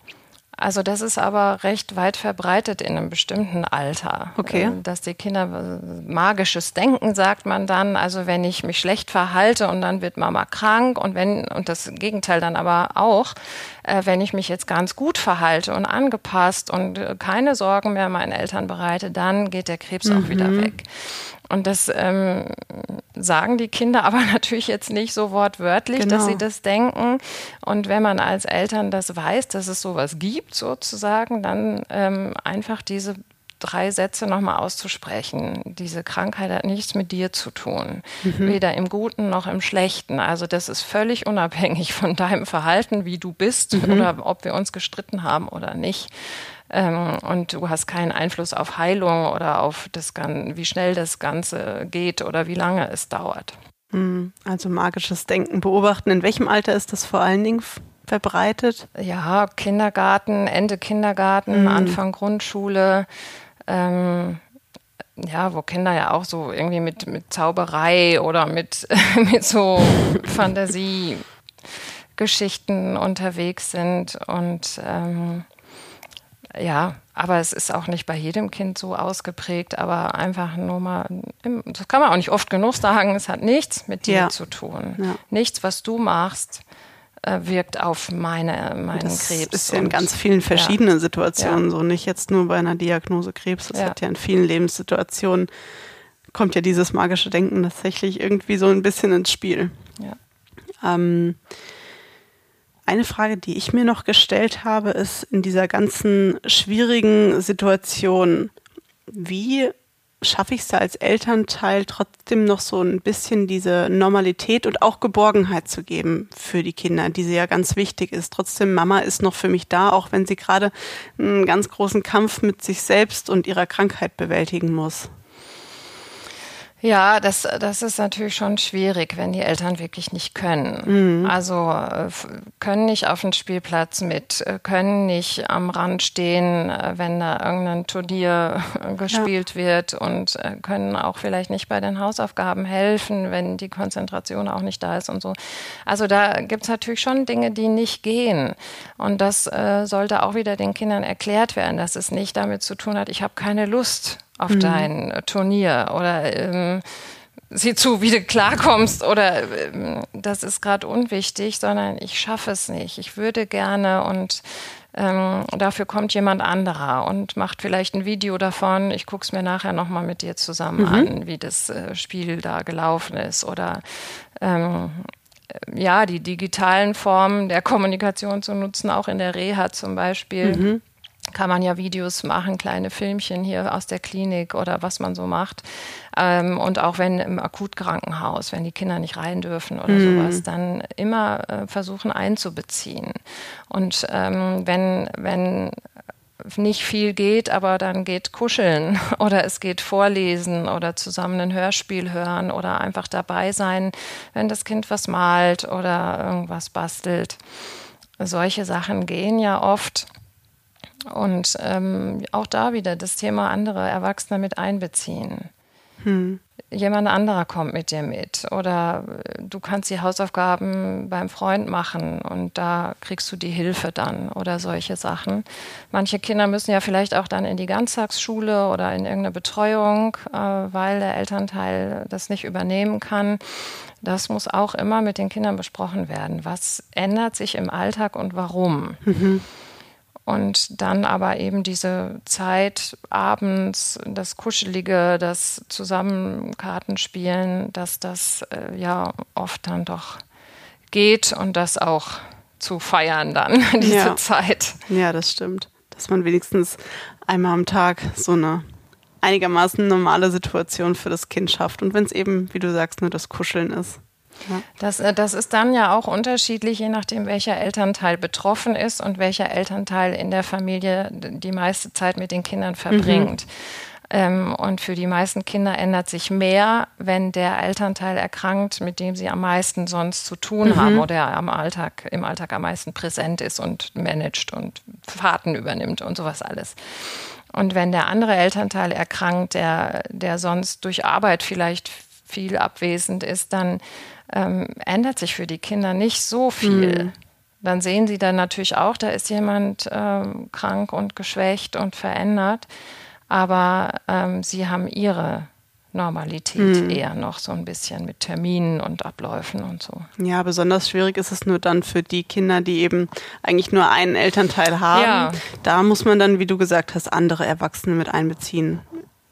also das ist aber recht weit verbreitet in einem bestimmten Alter. Okay. Ähm, dass die Kinder äh, magisches Denken sagt man dann. Also wenn ich mich schlecht verhalte und dann wird Mama krank und wenn und das Gegenteil dann aber auch, äh, wenn ich mich jetzt ganz gut verhalte und angepasst und äh, keine Sorgen mehr meinen Eltern bereite, dann geht der Krebs mhm. auch wieder mhm. weg. Und das ähm, sagen die Kinder aber natürlich jetzt nicht so wortwörtlich, genau. dass sie das denken. Und wenn man als Eltern das weiß, dass es sowas gibt, sozusagen, dann ähm, einfach diese drei Sätze nochmal auszusprechen. Diese Krankheit hat nichts mit dir zu tun, mhm. weder im Guten noch im Schlechten. Also das ist völlig unabhängig von deinem Verhalten, wie du bist mhm. oder ob wir uns gestritten haben oder nicht. Ähm, und du hast keinen Einfluss auf Heilung oder auf das, wie schnell das Ganze geht oder wie lange es dauert. Hm, also magisches Denken beobachten. In welchem Alter ist das vor allen Dingen verbreitet? Ja, Kindergarten, Ende Kindergarten, mhm. Anfang Grundschule. Ähm, ja, wo Kinder ja auch so irgendwie mit, mit Zauberei oder mit, mit so Fantasiegeschichten unterwegs sind und ähm, ja, aber es ist auch nicht bei jedem Kind so ausgeprägt, aber einfach nur mal, das kann man auch nicht oft genug sagen, es hat nichts mit dir ja. zu tun. Ja. Nichts, was du machst, äh, wirkt auf meine, meinen das Krebs. Das ist ja in ganz vielen verschiedenen ja. Situationen so, nicht jetzt nur bei einer Diagnose Krebs, das hat ja in vielen Lebenssituationen, kommt ja dieses magische Denken tatsächlich irgendwie so ein bisschen ins Spiel. Ja. Ähm, eine Frage, die ich mir noch gestellt habe, ist in dieser ganzen schwierigen Situation, wie schaffe ich es da als Elternteil trotzdem noch so ein bisschen diese Normalität und auch Geborgenheit zu geben für die Kinder, die sie ja ganz wichtig ist. Trotzdem, Mama ist noch für mich da, auch wenn sie gerade einen ganz großen Kampf mit sich selbst und ihrer Krankheit bewältigen muss. Ja, das, das ist natürlich schon schwierig, wenn die Eltern wirklich nicht können. Mhm. Also äh, können nicht auf den Spielplatz mit, äh, können nicht am Rand stehen, äh, wenn da irgendein Turnier gespielt ja. wird und können auch vielleicht nicht bei den Hausaufgaben helfen, wenn die Konzentration auch nicht da ist und so. Also da gibt es natürlich schon Dinge, die nicht gehen. Und das äh, sollte auch wieder den Kindern erklärt werden, dass es nicht damit zu tun hat, ich habe keine Lust auf mhm. dein äh, Turnier oder ähm, sieh zu, wie du klarkommst oder ähm, das ist gerade unwichtig, sondern ich schaffe es nicht. Ich würde gerne und ähm, dafür kommt jemand anderer und macht vielleicht ein Video davon. Ich gucke es mir nachher nochmal mit dir zusammen mhm. an, wie das äh, Spiel da gelaufen ist oder ähm, ja, die digitalen Formen der Kommunikation zu nutzen, auch in der Reha zum Beispiel. Mhm kann man ja Videos machen, kleine Filmchen hier aus der Klinik oder was man so macht. Ähm, und auch wenn im Akutkrankenhaus, wenn die Kinder nicht rein dürfen oder mhm. sowas, dann immer äh, versuchen einzubeziehen. Und ähm, wenn, wenn nicht viel geht, aber dann geht kuscheln oder es geht vorlesen oder zusammen ein Hörspiel hören oder einfach dabei sein, wenn das Kind was malt oder irgendwas bastelt. Solche Sachen gehen ja oft. Und ähm, auch da wieder das Thema andere Erwachsene mit einbeziehen. Hm. Jemand anderer kommt mit dir mit oder äh, du kannst die Hausaufgaben beim Freund machen und da kriegst du die Hilfe dann oder solche Sachen. Manche Kinder müssen ja vielleicht auch dann in die Ganztagsschule oder in irgendeine Betreuung, äh, weil der Elternteil das nicht übernehmen kann. Das muss auch immer mit den Kindern besprochen werden. Was ändert sich im Alltag und warum? Mhm. Und dann aber eben diese Zeit abends, das Kuschelige, das Zusammenkartenspielen, dass das äh, ja oft dann doch geht und das auch zu feiern dann, diese ja. Zeit. Ja, das stimmt. Dass man wenigstens einmal am Tag so eine einigermaßen normale Situation für das Kind schafft. Und wenn es eben, wie du sagst, nur das Kuscheln ist. Das, äh, das ist dann ja auch unterschiedlich, je nachdem, welcher Elternteil betroffen ist und welcher Elternteil in der Familie die meiste Zeit mit den Kindern verbringt. Mhm. Ähm, und für die meisten Kinder ändert sich mehr, wenn der Elternteil erkrankt, mit dem sie am meisten sonst zu tun mhm. haben oder am Alltag, im Alltag am meisten präsent ist und managt und Fahrten übernimmt und sowas alles. Und wenn der andere Elternteil erkrankt, der, der sonst durch Arbeit vielleicht viel abwesend ist, dann ähm, ändert sich für die Kinder nicht so viel. Mhm. Dann sehen sie dann natürlich auch, da ist jemand ähm, krank und geschwächt und verändert, aber ähm, sie haben ihre Normalität mhm. eher noch so ein bisschen mit Terminen und Abläufen und so. Ja, besonders schwierig ist es nur dann für die Kinder, die eben eigentlich nur einen Elternteil haben. Ja. Da muss man dann, wie du gesagt hast, andere Erwachsene mit einbeziehen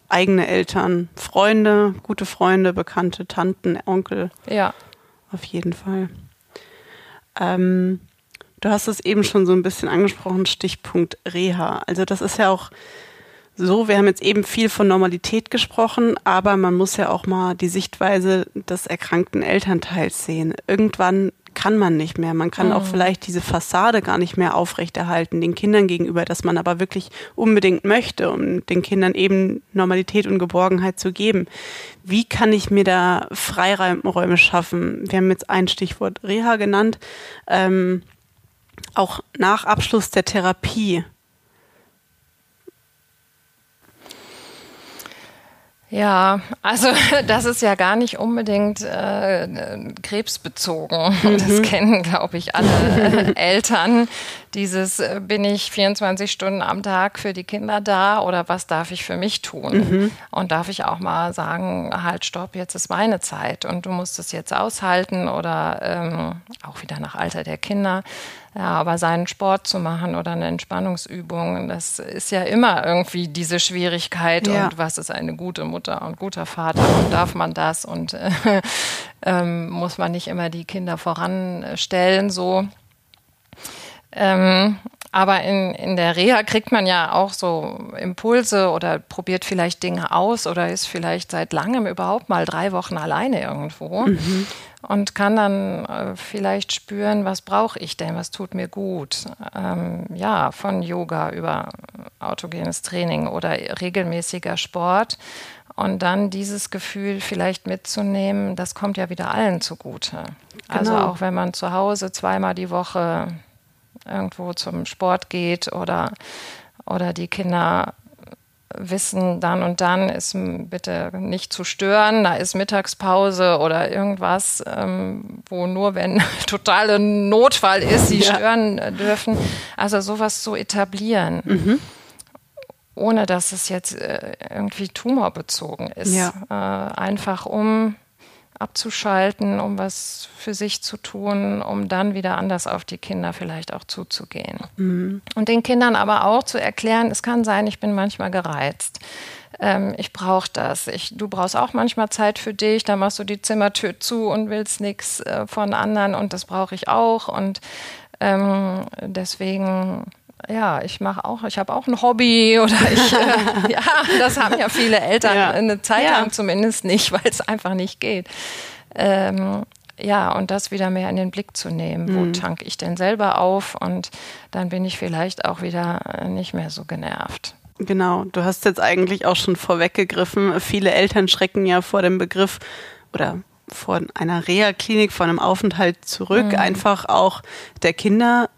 eigene Eltern, Freunde, gute Freunde, Bekannte, Tanten, Onkel. Ja. Auf jeden Fall. Ähm, du hast es eben schon so ein bisschen angesprochen, Stichpunkt Reha. Also das ist ja auch so, wir haben jetzt eben viel von Normalität gesprochen, aber man muss ja auch mal die Sichtweise des erkrankten Elternteils sehen. Irgendwann kann man nicht mehr. Man kann mhm. auch vielleicht diese Fassade gar nicht mehr aufrechterhalten den Kindern gegenüber, dass man aber wirklich unbedingt möchte, um den Kindern eben Normalität und Geborgenheit zu geben. Wie kann ich mir da Freiräume schaffen? Wir haben jetzt ein Stichwort Reha genannt. Ähm, auch nach Abschluss der Therapie Ja, also das ist ja gar nicht unbedingt äh, krebsbezogen. Mhm. Das kennen, glaube ich, alle Eltern. Dieses, äh, bin ich 24 Stunden am Tag für die Kinder da oder was darf ich für mich tun? Mhm. Und darf ich auch mal sagen, halt, stopp, jetzt ist meine Zeit und du musst es jetzt aushalten oder ähm, auch wieder nach Alter der Kinder. Ja, aber seinen Sport zu machen oder eine Entspannungsübung, das ist ja immer irgendwie diese Schwierigkeit. Ja. Und was ist eine gute Mutter und guter Vater? Und darf man das? Und äh, ähm, muss man nicht immer die Kinder voranstellen so? Ähm, aber in, in der Reha kriegt man ja auch so Impulse oder probiert vielleicht Dinge aus oder ist vielleicht seit langem überhaupt mal drei Wochen alleine irgendwo. Mhm und kann dann äh, vielleicht spüren, was brauche ich denn, was tut mir gut. Ähm, ja, von Yoga über autogenes Training oder regelmäßiger Sport. Und dann dieses Gefühl vielleicht mitzunehmen, das kommt ja wieder allen zugute. Also genau. Also auch wenn man zu Hause zweimal die Woche irgendwo zum Sport geht oder, oder die Kinder wissen, dann und dann ist bitte nicht zu stören, da ist Mittagspause oder irgendwas, ähm, wo nur wenn totale Notfall ist, sie ja. stören äh, dürfen. Also sowas zu etablieren. Mhm ohne dass es jetzt äh, irgendwie tumorbezogen ist. Ja. Äh, einfach um abzuschalten, um was für sich zu tun, um dann wieder anders auf die Kinder vielleicht auch zuzugehen. Mhm. Und den Kindern aber auch zu erklären, es kann sein, ich bin manchmal gereizt. Ähm, ich brauche das. Ich, du brauchst auch manchmal Zeit für dich, da machst du die Zimmertür zu und willst nichts äh, von anderen und das brauche ich auch. Und ähm, deswegen ja, ich mache auch, ich habe auch ein Hobby oder ich, äh, ja, das haben ja viele Eltern ja. eine Zeit ja. lang zumindest nicht, weil es einfach nicht geht. Ähm, ja, und das wieder mehr in den Blick zu nehmen. Wo mhm. tank ich denn selber auf? Und dann bin ich vielleicht auch wieder nicht mehr so genervt. Genau, du hast jetzt eigentlich auch schon vorweggegriffen. Viele Eltern schrecken ja vor dem Begriff oder vor einer Reha-Klinik, vor einem Aufenthalt zurück, mhm. einfach auch der Kinder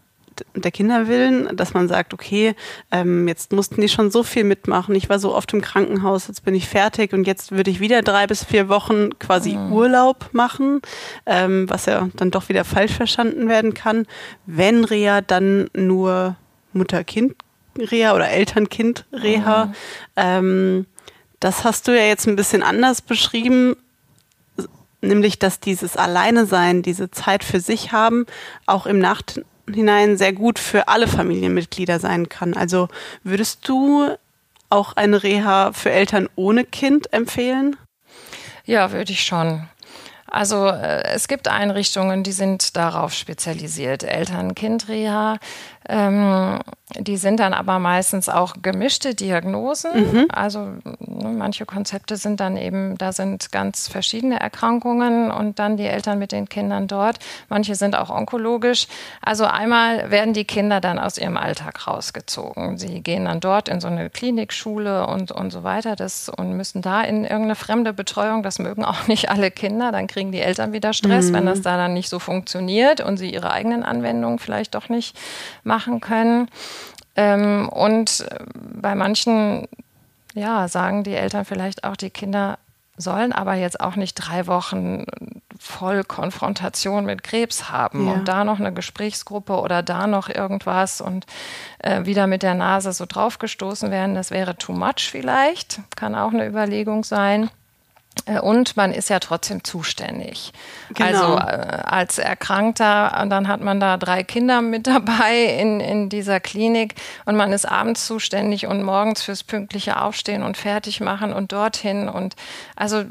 der Kinder willen, dass man sagt, okay, ähm, jetzt mussten die schon so viel mitmachen. Ich war so oft im Krankenhaus, jetzt bin ich fertig und jetzt würde ich wieder drei bis vier Wochen quasi mhm. Urlaub machen, ähm, was ja dann doch wieder falsch verstanden werden kann. Wenn Reha, dann nur Mutter-Kind-Reha oder Eltern-Kind-Reha. Mhm. Ähm, das hast du ja jetzt ein bisschen anders beschrieben nämlich dass dieses Alleine sein, diese Zeit für sich haben, auch im Nacht hinein sehr gut für alle Familienmitglieder sein kann. Also würdest du auch eine Reha für Eltern ohne Kind empfehlen? Ja, würde ich schon. Also äh, es gibt Einrichtungen, die sind darauf spezialisiert. Eltern-Kind-Reha ähm, die sind dann aber meistens auch gemischte Diagnosen. Mhm. Also ne, manche Konzepte sind dann eben, da sind ganz verschiedene Erkrankungen und dann die Eltern mit den Kindern dort. Manche sind auch onkologisch. Also einmal werden die Kinder dann aus ihrem Alltag rausgezogen. Sie gehen dann dort in so eine Klinikschule und, und so weiter das, und müssen da in irgendeine fremde Betreuung. Das mögen auch nicht alle Kinder. Dann kriegen die Eltern wieder Stress, mhm. wenn das da dann nicht so funktioniert und sie ihre eigenen Anwendungen vielleicht doch nicht machen machen können. Ähm, und bei manchen, ja, sagen die Eltern vielleicht auch, die Kinder sollen aber jetzt auch nicht drei Wochen voll Konfrontation mit Krebs haben ja. und da noch eine Gesprächsgruppe oder da noch irgendwas und äh, wieder mit der Nase so draufgestoßen werden. Das wäre too much vielleicht, kann auch eine Überlegung sein. Äh, und man ist ja trotzdem zuständig. Genau. Also äh, als Erkrankter, dann hat man da drei Kinder mit dabei in, in dieser Klinik und man ist abends zuständig und morgens fürs pünktliche Aufstehen und fertig machen und dorthin. Und also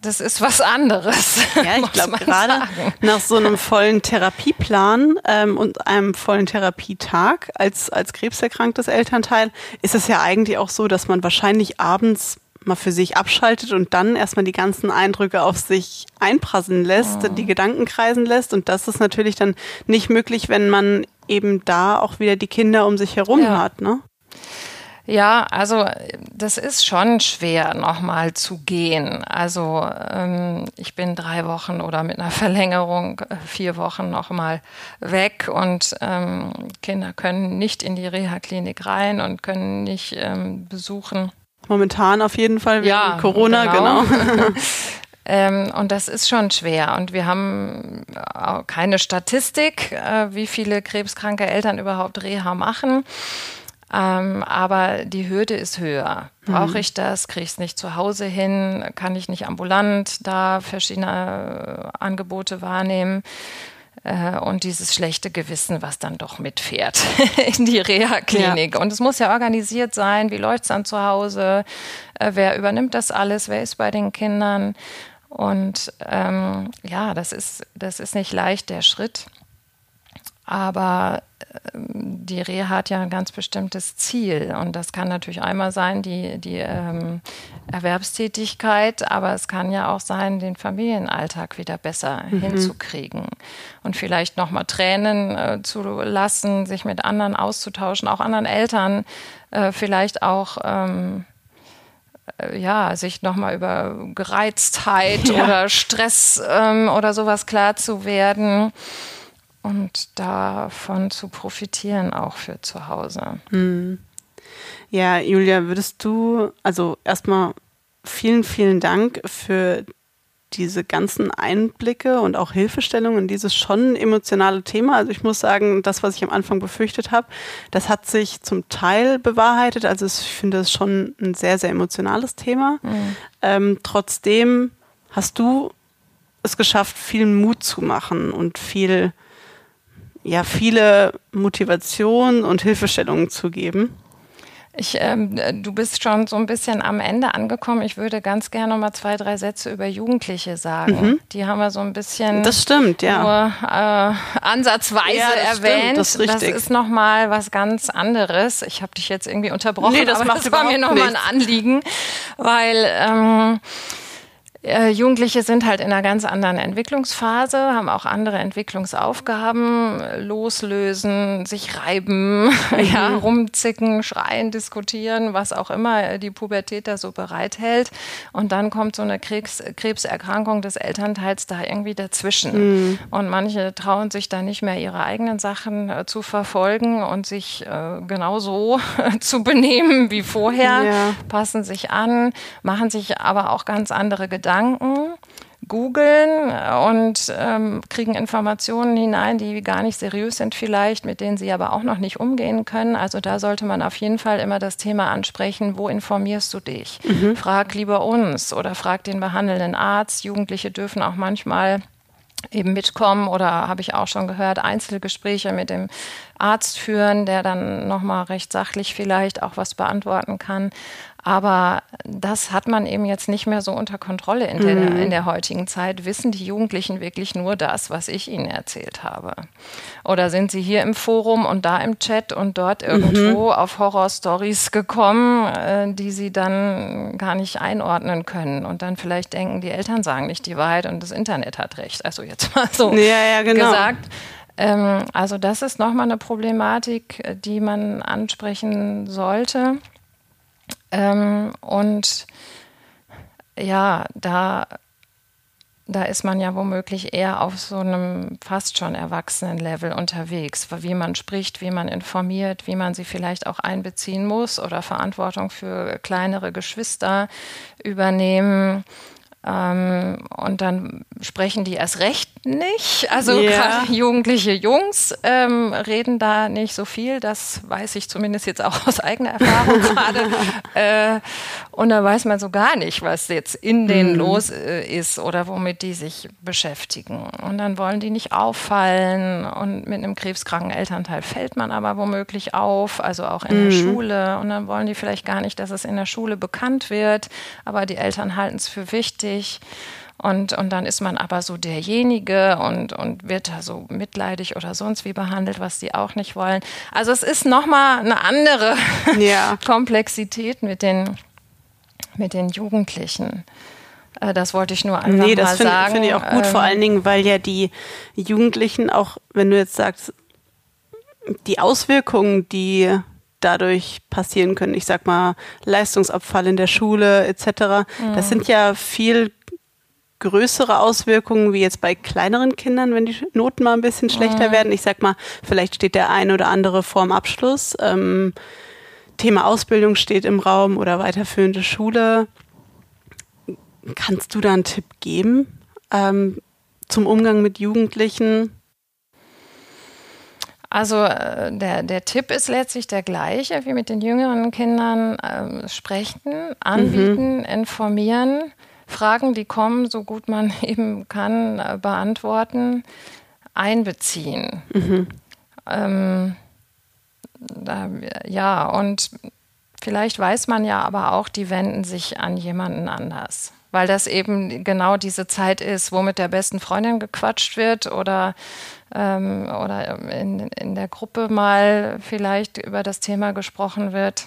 das ist was anderes. Ja, ich glaube gerade nach so einem vollen Therapieplan ähm, und einem vollen Therapietag als, als krebserkranktes Elternteil ist es ja eigentlich auch so, dass man wahrscheinlich abends mal für sich abschaltet und dann erstmal die ganzen Eindrücke auf sich einprasseln lässt, oh. die Gedanken kreisen lässt. Und das ist natürlich dann nicht möglich, wenn man eben da auch wieder die Kinder um sich herum ja. hat, ne? Ja, also das ist schon schwer, nochmal zu gehen. Also ähm, ich bin drei Wochen oder mit einer Verlängerung äh, vier Wochen nochmal weg und ähm, Kinder können nicht in die Reha-Klinik rein und können nicht ähm, besuchen. Momentan auf jeden Fall wegen ja, Corona, genau. genau. ähm, und das ist schon schwer. Und wir haben auch keine Statistik, äh, wie viele krebskranke Eltern überhaupt Reha machen. Ähm, aber die Hürde ist höher. Brauche mhm. ich das? Kriege ich es nicht zu Hause hin? Kann ich nicht ambulant da verschiedene äh, Angebote wahrnehmen? Äh, und dieses schlechte Gewissen, was dann doch mitfährt in die Reha-Klinik. Ja. Und es muss ja organisiert sein, wie läuft es dann zu Hause, äh, wer übernimmt das alles, wer ist bei den Kindern. Und ähm, ja, das ist, das ist nicht leicht, der Schritt. Aber ähm, die Reha hat ja ein ganz bestimmtes Ziel. Und das kann natürlich einmal sein, die, die ähm, Erwerbstätigkeit, aber es kann ja auch sein, den Familienalltag wieder besser mhm. hinzukriegen. Und vielleicht nochmal Tränen äh, zu lassen, sich mit anderen auszutauschen, auch anderen Eltern, äh, vielleicht auch. Ähm, äh, ja, sich nochmal über Gereiztheit ja. oder Stress ähm, oder sowas klar zu werden und davon zu profitieren, auch für zu Hause. Hm. Ja, Julia, würdest du, also erstmal vielen, vielen Dank für diese ganzen Einblicke und auch Hilfestellungen in dieses schon emotionale Thema. Also ich muss sagen, das, was ich am Anfang befürchtet habe, das hat sich zum Teil bewahrheitet. Also ich finde es schon ein sehr, sehr emotionales Thema. Mhm. Ähm, trotzdem hast du es geschafft, viel Mut zu machen und viel, ja, viele Motivation und Hilfestellungen zu geben. Ich, ähm, du bist schon so ein bisschen am Ende angekommen. Ich würde ganz gerne noch mal zwei, drei Sätze über Jugendliche sagen. Mhm. Die haben wir so ein bisschen das stimmt, ja. nur äh, ansatzweise ja, das erwähnt. Stimmt, das, ist richtig. das ist noch mal was ganz anderes. Ich habe dich jetzt irgendwie unterbrochen, nee, das aber das war mir noch mal ein Anliegen, weil ähm, äh, Jugendliche sind halt in einer ganz anderen Entwicklungsphase, haben auch andere Entwicklungsaufgaben, loslösen, sich reiben, mhm. ja, rumzicken, schreien, diskutieren, was auch immer die Pubertät da so bereithält. Und dann kommt so eine Krebs Krebserkrankung des Elternteils da irgendwie dazwischen. Mhm. Und manche trauen sich da nicht mehr ihre eigenen Sachen äh, zu verfolgen und sich äh, genauso zu benehmen wie vorher, ja. passen sich an, machen sich aber auch ganz andere Gedanken Gedanken, googeln und ähm, kriegen Informationen hinein, die gar nicht seriös sind vielleicht, mit denen sie aber auch noch nicht umgehen können. Also da sollte man auf jeden Fall immer das Thema ansprechen, wo informierst du dich? Mhm. Frag lieber uns oder frag den behandelnden Arzt. Jugendliche dürfen auch manchmal eben mitkommen oder habe ich auch schon gehört, Einzelgespräche mit dem Arzt führen, der dann nochmal recht sachlich vielleicht auch was beantworten kann. Aber das hat man eben jetzt nicht mehr so unter Kontrolle in der, mhm. in der heutigen Zeit. Wissen die Jugendlichen wirklich nur das, was ich ihnen erzählt habe? Oder sind sie hier im Forum und da im Chat und dort irgendwo mhm. auf Horrorstories gekommen, äh, die sie dann gar nicht einordnen können und dann vielleicht denken, die Eltern sagen nicht die Wahrheit und das Internet hat recht. Also jetzt mal so ja, ja, genau. gesagt. Ähm, also das ist nochmal eine Problematik, die man ansprechen sollte. Ähm, und ja, da, da ist man ja womöglich eher auf so einem fast schon erwachsenen Level unterwegs, wie man spricht, wie man informiert, wie man sie vielleicht auch einbeziehen muss oder Verantwortung für kleinere Geschwister übernehmen. Ähm, und dann sprechen die erst recht nicht. Also yeah. gerade jugendliche Jungs ähm, reden da nicht so viel. Das weiß ich zumindest jetzt auch aus eigener Erfahrung gerade. Äh, und da weiß man so gar nicht, was jetzt in denen mm. los äh, ist oder womit die sich beschäftigen. Und dann wollen die nicht auffallen. Und mit einem krebskranken Elternteil fällt man aber womöglich auf, also auch in mm. der mhm. Schule. Und dann wollen die vielleicht gar nicht, dass es in der Schule bekannt wird. Aber die Eltern halten es für wichtig. Und, und dann ist man aber so derjenige und, und wird da so mitleidig oder sonst wie behandelt, was die auch nicht wollen. Also es ist nochmal eine andere ja. Komplexität mit den, mit den Jugendlichen. Äh, das wollte ich nur einfach nee, das find, sagen. finde ich auch gut, ähm, vor allen Dingen, weil ja die Jugendlichen auch, wenn du jetzt sagst, die Auswirkungen, die dadurch passieren können, ich sag mal Leistungsabfall in der Schule etc., mhm. das sind ja viel größere Auswirkungen wie jetzt bei kleineren Kindern, wenn die Noten mal ein bisschen schlechter mhm. werden. Ich sag mal, vielleicht steht der ein oder andere vorm Abschluss. Ähm, Thema Ausbildung steht im Raum oder weiterführende Schule. Kannst du da einen Tipp geben ähm, zum Umgang mit Jugendlichen? Also äh, der, der Tipp ist letztlich der gleiche wie mit den jüngeren Kindern. Äh, sprechen, anbieten, mhm. informieren Fragen, die kommen, so gut man eben kann, äh, beantworten, einbeziehen. Mhm. Ähm, da, ja, und vielleicht weiß man ja aber auch, die wenden sich an jemanden anders. Weil das eben genau diese Zeit ist, wo mit der besten Freundin gequatscht wird oder, ähm, oder in, in der Gruppe mal vielleicht über das Thema gesprochen wird.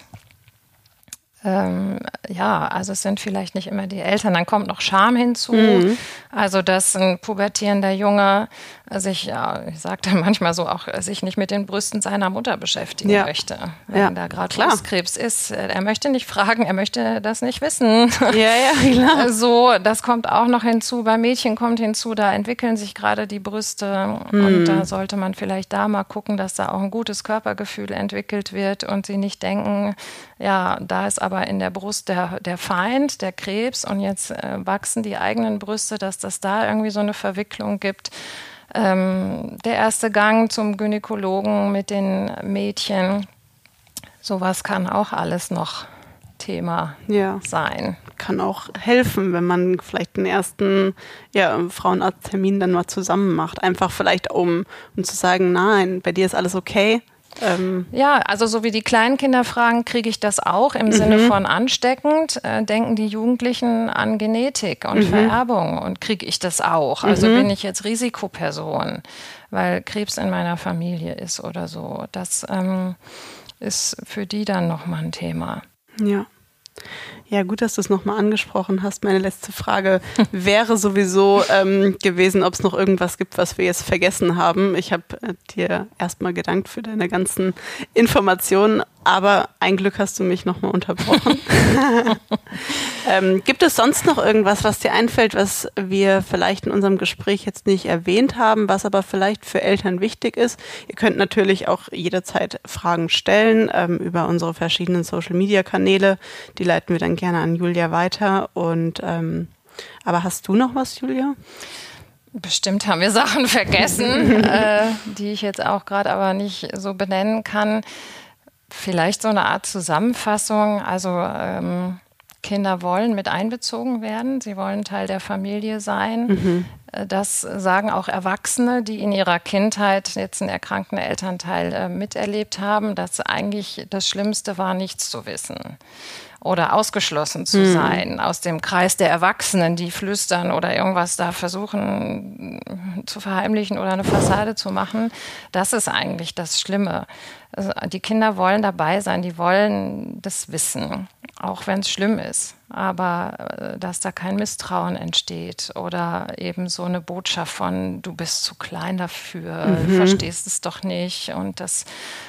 Ähm, ja, also es sind vielleicht nicht immer die Eltern. Dann kommt noch Scham hinzu. Mhm. Also, dass ein pubertierender Junge sich, ja, ich sagte manchmal so, auch sich nicht mit den Brüsten seiner Mutter beschäftigen ja. möchte, wenn ja, da gerade Brustkrebs ist. Er möchte nicht fragen, er möchte das nicht wissen. Ja, ja, klar. So, das kommt auch noch hinzu. Bei Mädchen kommt hinzu, da entwickeln sich gerade die Brüste mhm. und da sollte man vielleicht da mal gucken, dass da auch ein gutes Körpergefühl entwickelt wird und sie nicht denken, ja, da ist aber in der Brust der, der Feind, der Krebs und jetzt äh, wachsen die eigenen Brüste, dass das da irgendwie so eine Verwicklung gibt. Ähm, der erste Gang zum Gynäkologen mit den Mädchen, sowas kann auch alles noch Thema ja. sein. Kann auch helfen, wenn man vielleicht den ersten ja, Frauenarzttermin dann mal zusammen macht. Einfach vielleicht, um, um zu sagen, nein, bei dir ist alles okay ähm ja, also so wie die Kleinkinder fragen, kriege ich das auch im mhm. Sinne von ansteckend. Äh, denken die Jugendlichen an Genetik und mhm. Vererbung und kriege ich das auch? Also mhm. bin ich jetzt Risikoperson, weil Krebs in meiner Familie ist oder so. Das ähm, ist für die dann nochmal ein Thema. Ja. Ja, gut, dass du es nochmal angesprochen hast. Meine letzte Frage wäre sowieso ähm, gewesen, ob es noch irgendwas gibt, was wir jetzt vergessen haben. Ich habe äh, dir erstmal gedankt für deine ganzen Informationen, aber ein Glück hast du mich nochmal unterbrochen. ähm, gibt es sonst noch irgendwas, was dir einfällt, was wir vielleicht in unserem Gespräch jetzt nicht erwähnt haben, was aber vielleicht für Eltern wichtig ist? Ihr könnt natürlich auch jederzeit Fragen stellen ähm, über unsere verschiedenen Social-Media-Kanäle. Die leiten wir dann gerne an Julia weiter. Und ähm, aber hast du noch was, Julia? Bestimmt haben wir Sachen vergessen, äh, die ich jetzt auch gerade aber nicht so benennen kann. Vielleicht so eine Art Zusammenfassung. Also ähm, Kinder wollen mit einbezogen werden, sie wollen Teil der Familie sein. Mhm. Äh, das sagen auch Erwachsene, die in ihrer Kindheit jetzt einen erkrankten Elternteil äh, miterlebt haben, dass eigentlich das Schlimmste war, nichts zu wissen oder ausgeschlossen zu mhm. sein aus dem Kreis der Erwachsenen, die flüstern oder irgendwas da versuchen zu verheimlichen oder eine Fassade zu machen. Das ist eigentlich das Schlimme. Also die Kinder wollen dabei sein, die wollen das wissen, auch wenn es schlimm ist. Aber äh, dass da kein Misstrauen entsteht oder eben so eine Botschaft von, du bist zu klein dafür, mhm. du verstehst es doch nicht. Und das,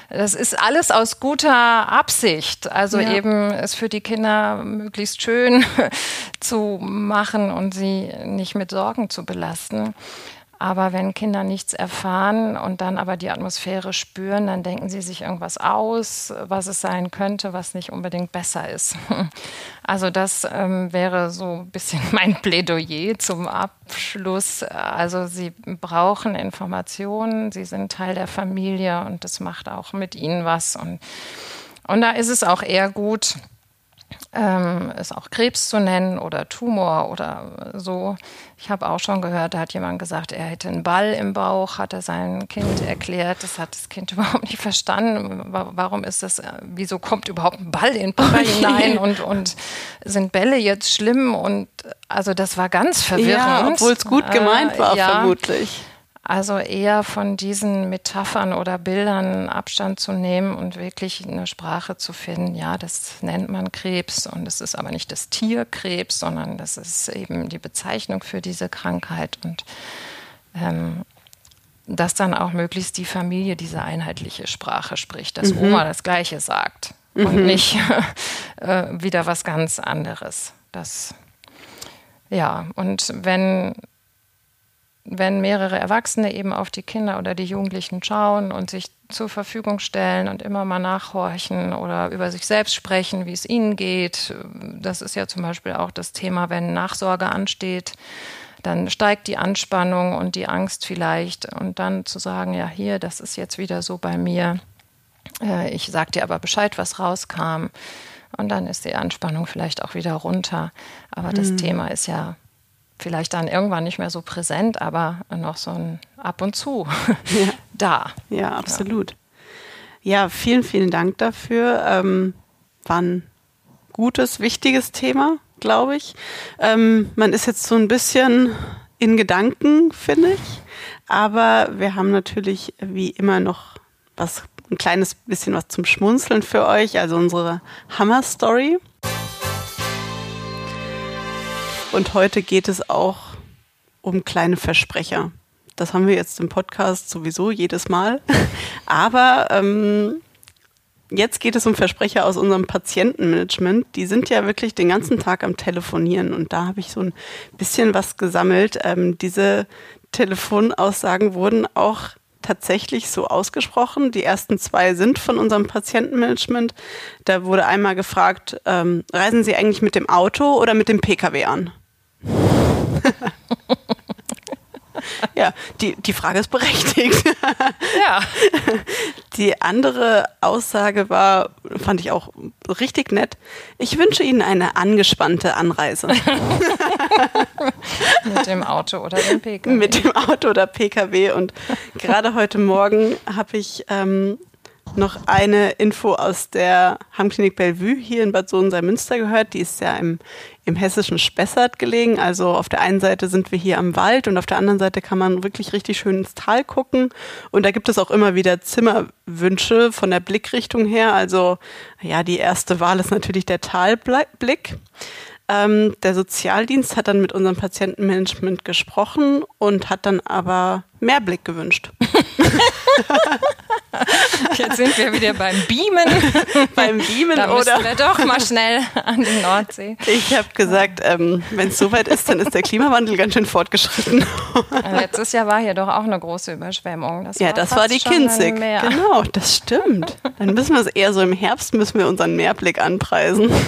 das ist alles aus guter Absicht. Also ja. eben es für die Kinder möglichst schön zu machen und sie nicht mit Sorgen zu belasten. Aber wenn Kinder nichts erfahren und dann aber die Atmosphäre spüren, dann denken sie sich irgendwas aus, was es sein könnte, was nicht unbedingt besser ist. Also das ähm, wäre so ein bisschen mein Plädoyer zum Abschluss. Also sie brauchen Informationen, sie sind Teil der Familie und das macht auch mit ihnen was. Und, und da ist es auch eher gut, ähm, ist auch Krebs zu nennen oder Tumor oder so. Ich habe auch schon gehört, da hat jemand gesagt, er hätte einen Ball im Bauch, hat er sein Kind erklärt. Das hat das Kind überhaupt nicht verstanden. Warum ist das, äh, wieso kommt überhaupt ein Ball in Papa hinein und, und sind Bälle jetzt schlimm? Und also das war ganz verwirrend. Ja, obwohl es gut gemeint war, äh, ja. vermutlich. Also eher von diesen Metaphern oder Bildern Abstand zu nehmen und wirklich eine Sprache zu finden. Ja, das nennt man Krebs und es ist aber nicht das Tier Krebs, sondern das ist eben die Bezeichnung für diese Krankheit und ähm, dass dann auch möglichst die Familie diese einheitliche Sprache spricht, dass mhm. Oma das Gleiche sagt mhm. und nicht äh, wieder was ganz anderes. Das ja, und wenn wenn mehrere Erwachsene eben auf die Kinder oder die Jugendlichen schauen und sich zur Verfügung stellen und immer mal nachhorchen oder über sich selbst sprechen, wie es ihnen geht. Das ist ja zum Beispiel auch das Thema, wenn Nachsorge ansteht, dann steigt die Anspannung und die Angst vielleicht und dann zu sagen, ja hier, das ist jetzt wieder so bei mir. Äh, ich sag dir aber Bescheid, was rauskam. Und dann ist die Anspannung vielleicht auch wieder runter. Aber das mhm. Thema ist ja vielleicht dann irgendwann nicht mehr so präsent, aber noch so ein ab und zu ja. da. Ja, absolut. Ja. ja, vielen, vielen Dank dafür. Ähm, war ein gutes, wichtiges Thema, glaube ich. Ähm, man ist jetzt so ein bisschen in Gedanken, finde ich. Aber wir haben natürlich wie immer noch was, ein kleines bisschen was zum Schmunzeln für euch, also unsere Hammer-Story. Und heute geht es auch um kleine Versprecher. Das haben wir jetzt im Podcast sowieso jedes Mal. Aber ähm, jetzt geht es um Versprecher aus unserem Patientenmanagement. Die sind ja wirklich den ganzen Tag am Telefonieren und da habe ich so ein bisschen was gesammelt. Ähm, diese Telefonaussagen wurden auch tatsächlich so ausgesprochen. Die ersten zwei sind von unserem Patientenmanagement. Da wurde einmal gefragt, ähm, reisen Sie eigentlich mit dem Auto oder mit dem Pkw an? Ja, die, die Frage ist berechtigt. Ja. Die andere Aussage war, fand ich auch richtig nett. Ich wünsche Ihnen eine angespannte Anreise. Mit dem Auto oder dem Pkw. Mit dem Auto oder Pkw. Und gerade heute Morgen habe ich ähm, noch eine Info aus der Heimklinik Bellevue hier in Bad Sohn-Münster gehört. Die ist ja im, im hessischen Spessart gelegen. Also auf der einen Seite sind wir hier am Wald und auf der anderen Seite kann man wirklich richtig schön ins Tal gucken. Und da gibt es auch immer wieder Zimmerwünsche von der Blickrichtung her. Also ja, die erste Wahl ist natürlich der Talblick. Ähm, der Sozialdienst hat dann mit unserem Patientenmanagement gesprochen und hat dann aber mehr Blick gewünscht. Jetzt sind wir wieder beim Beamen. beim Beamen da oder? wir doch mal schnell an die Nordsee. Ich habe gesagt, ähm, wenn es soweit ist, dann ist der Klimawandel ganz schön fortgeschritten. Letztes Jahr war hier doch auch eine große Überschwemmung. Das ja, war das war die Kinzig. Genau, das stimmt. Dann müssen wir es eher so im Herbst müssen wir unseren Mehrblick anpreisen.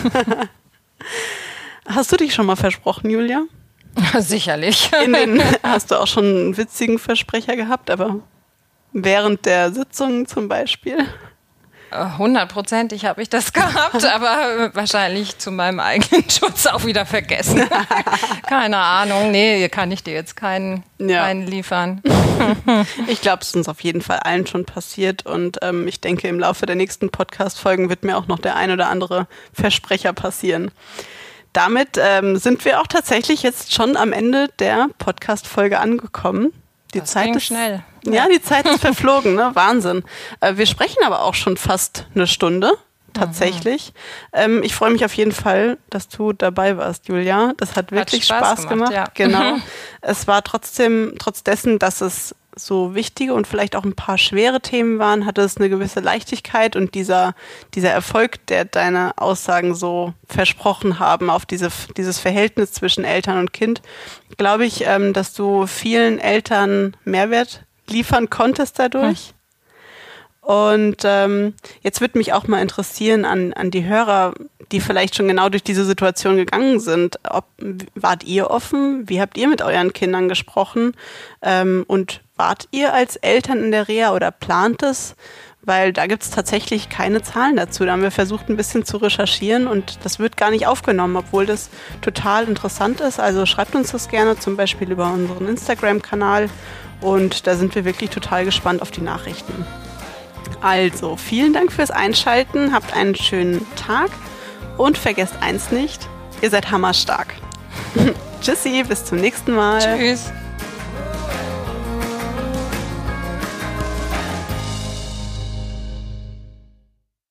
Hast du dich schon mal versprochen, Julia? Sicherlich. Den, hast du auch schon einen witzigen Versprecher gehabt, aber während der Sitzung zum Beispiel? Hundertprozentig habe ich das gehabt, aber wahrscheinlich zu meinem eigenen Schutz auch wieder vergessen. Keine Ahnung. Nee, kann ich dir jetzt keinen, ja. keinen liefern. ich glaube, es ist uns auf jeden Fall allen schon passiert und ähm, ich denke, im Laufe der nächsten Podcast-Folgen wird mir auch noch der ein oder andere Versprecher passieren damit ähm, sind wir auch tatsächlich jetzt schon am Ende der Podcast-Folge angekommen. Die das Zeit ist schnell. Ja, die Zeit ist verflogen, ne? Wahnsinn. Äh, wir sprechen aber auch schon fast eine Stunde. Tatsächlich. Ähm, ich freue mich auf jeden Fall, dass du dabei warst, Julia. Das hat wirklich hat Spaß, Spaß, gemacht. gemacht. Ja. Genau. es war trotzdem, trotz dessen, dass es so wichtige und vielleicht auch ein paar schwere Themen waren, hatte es eine gewisse Leichtigkeit und dieser, dieser Erfolg, der deine Aussagen so versprochen haben auf diese, dieses Verhältnis zwischen Eltern und Kind, glaube ich, ähm, dass du vielen Eltern Mehrwert liefern konntest dadurch. Hm. Und ähm, jetzt würde mich auch mal interessieren an, an die Hörer, die vielleicht schon genau durch diese Situation gegangen sind. Ob, wart ihr offen? Wie habt ihr mit euren Kindern gesprochen? Ähm, und wart ihr als Eltern in der Reha oder plant es? Weil da gibt es tatsächlich keine Zahlen dazu. Da haben wir versucht, ein bisschen zu recherchieren und das wird gar nicht aufgenommen, obwohl das total interessant ist. Also schreibt uns das gerne zum Beispiel über unseren Instagram-Kanal und da sind wir wirklich total gespannt auf die Nachrichten. Also, vielen Dank fürs Einschalten, habt einen schönen Tag und vergesst eins nicht, ihr seid hammerstark. Tschüssi, bis zum nächsten Mal. Tschüss.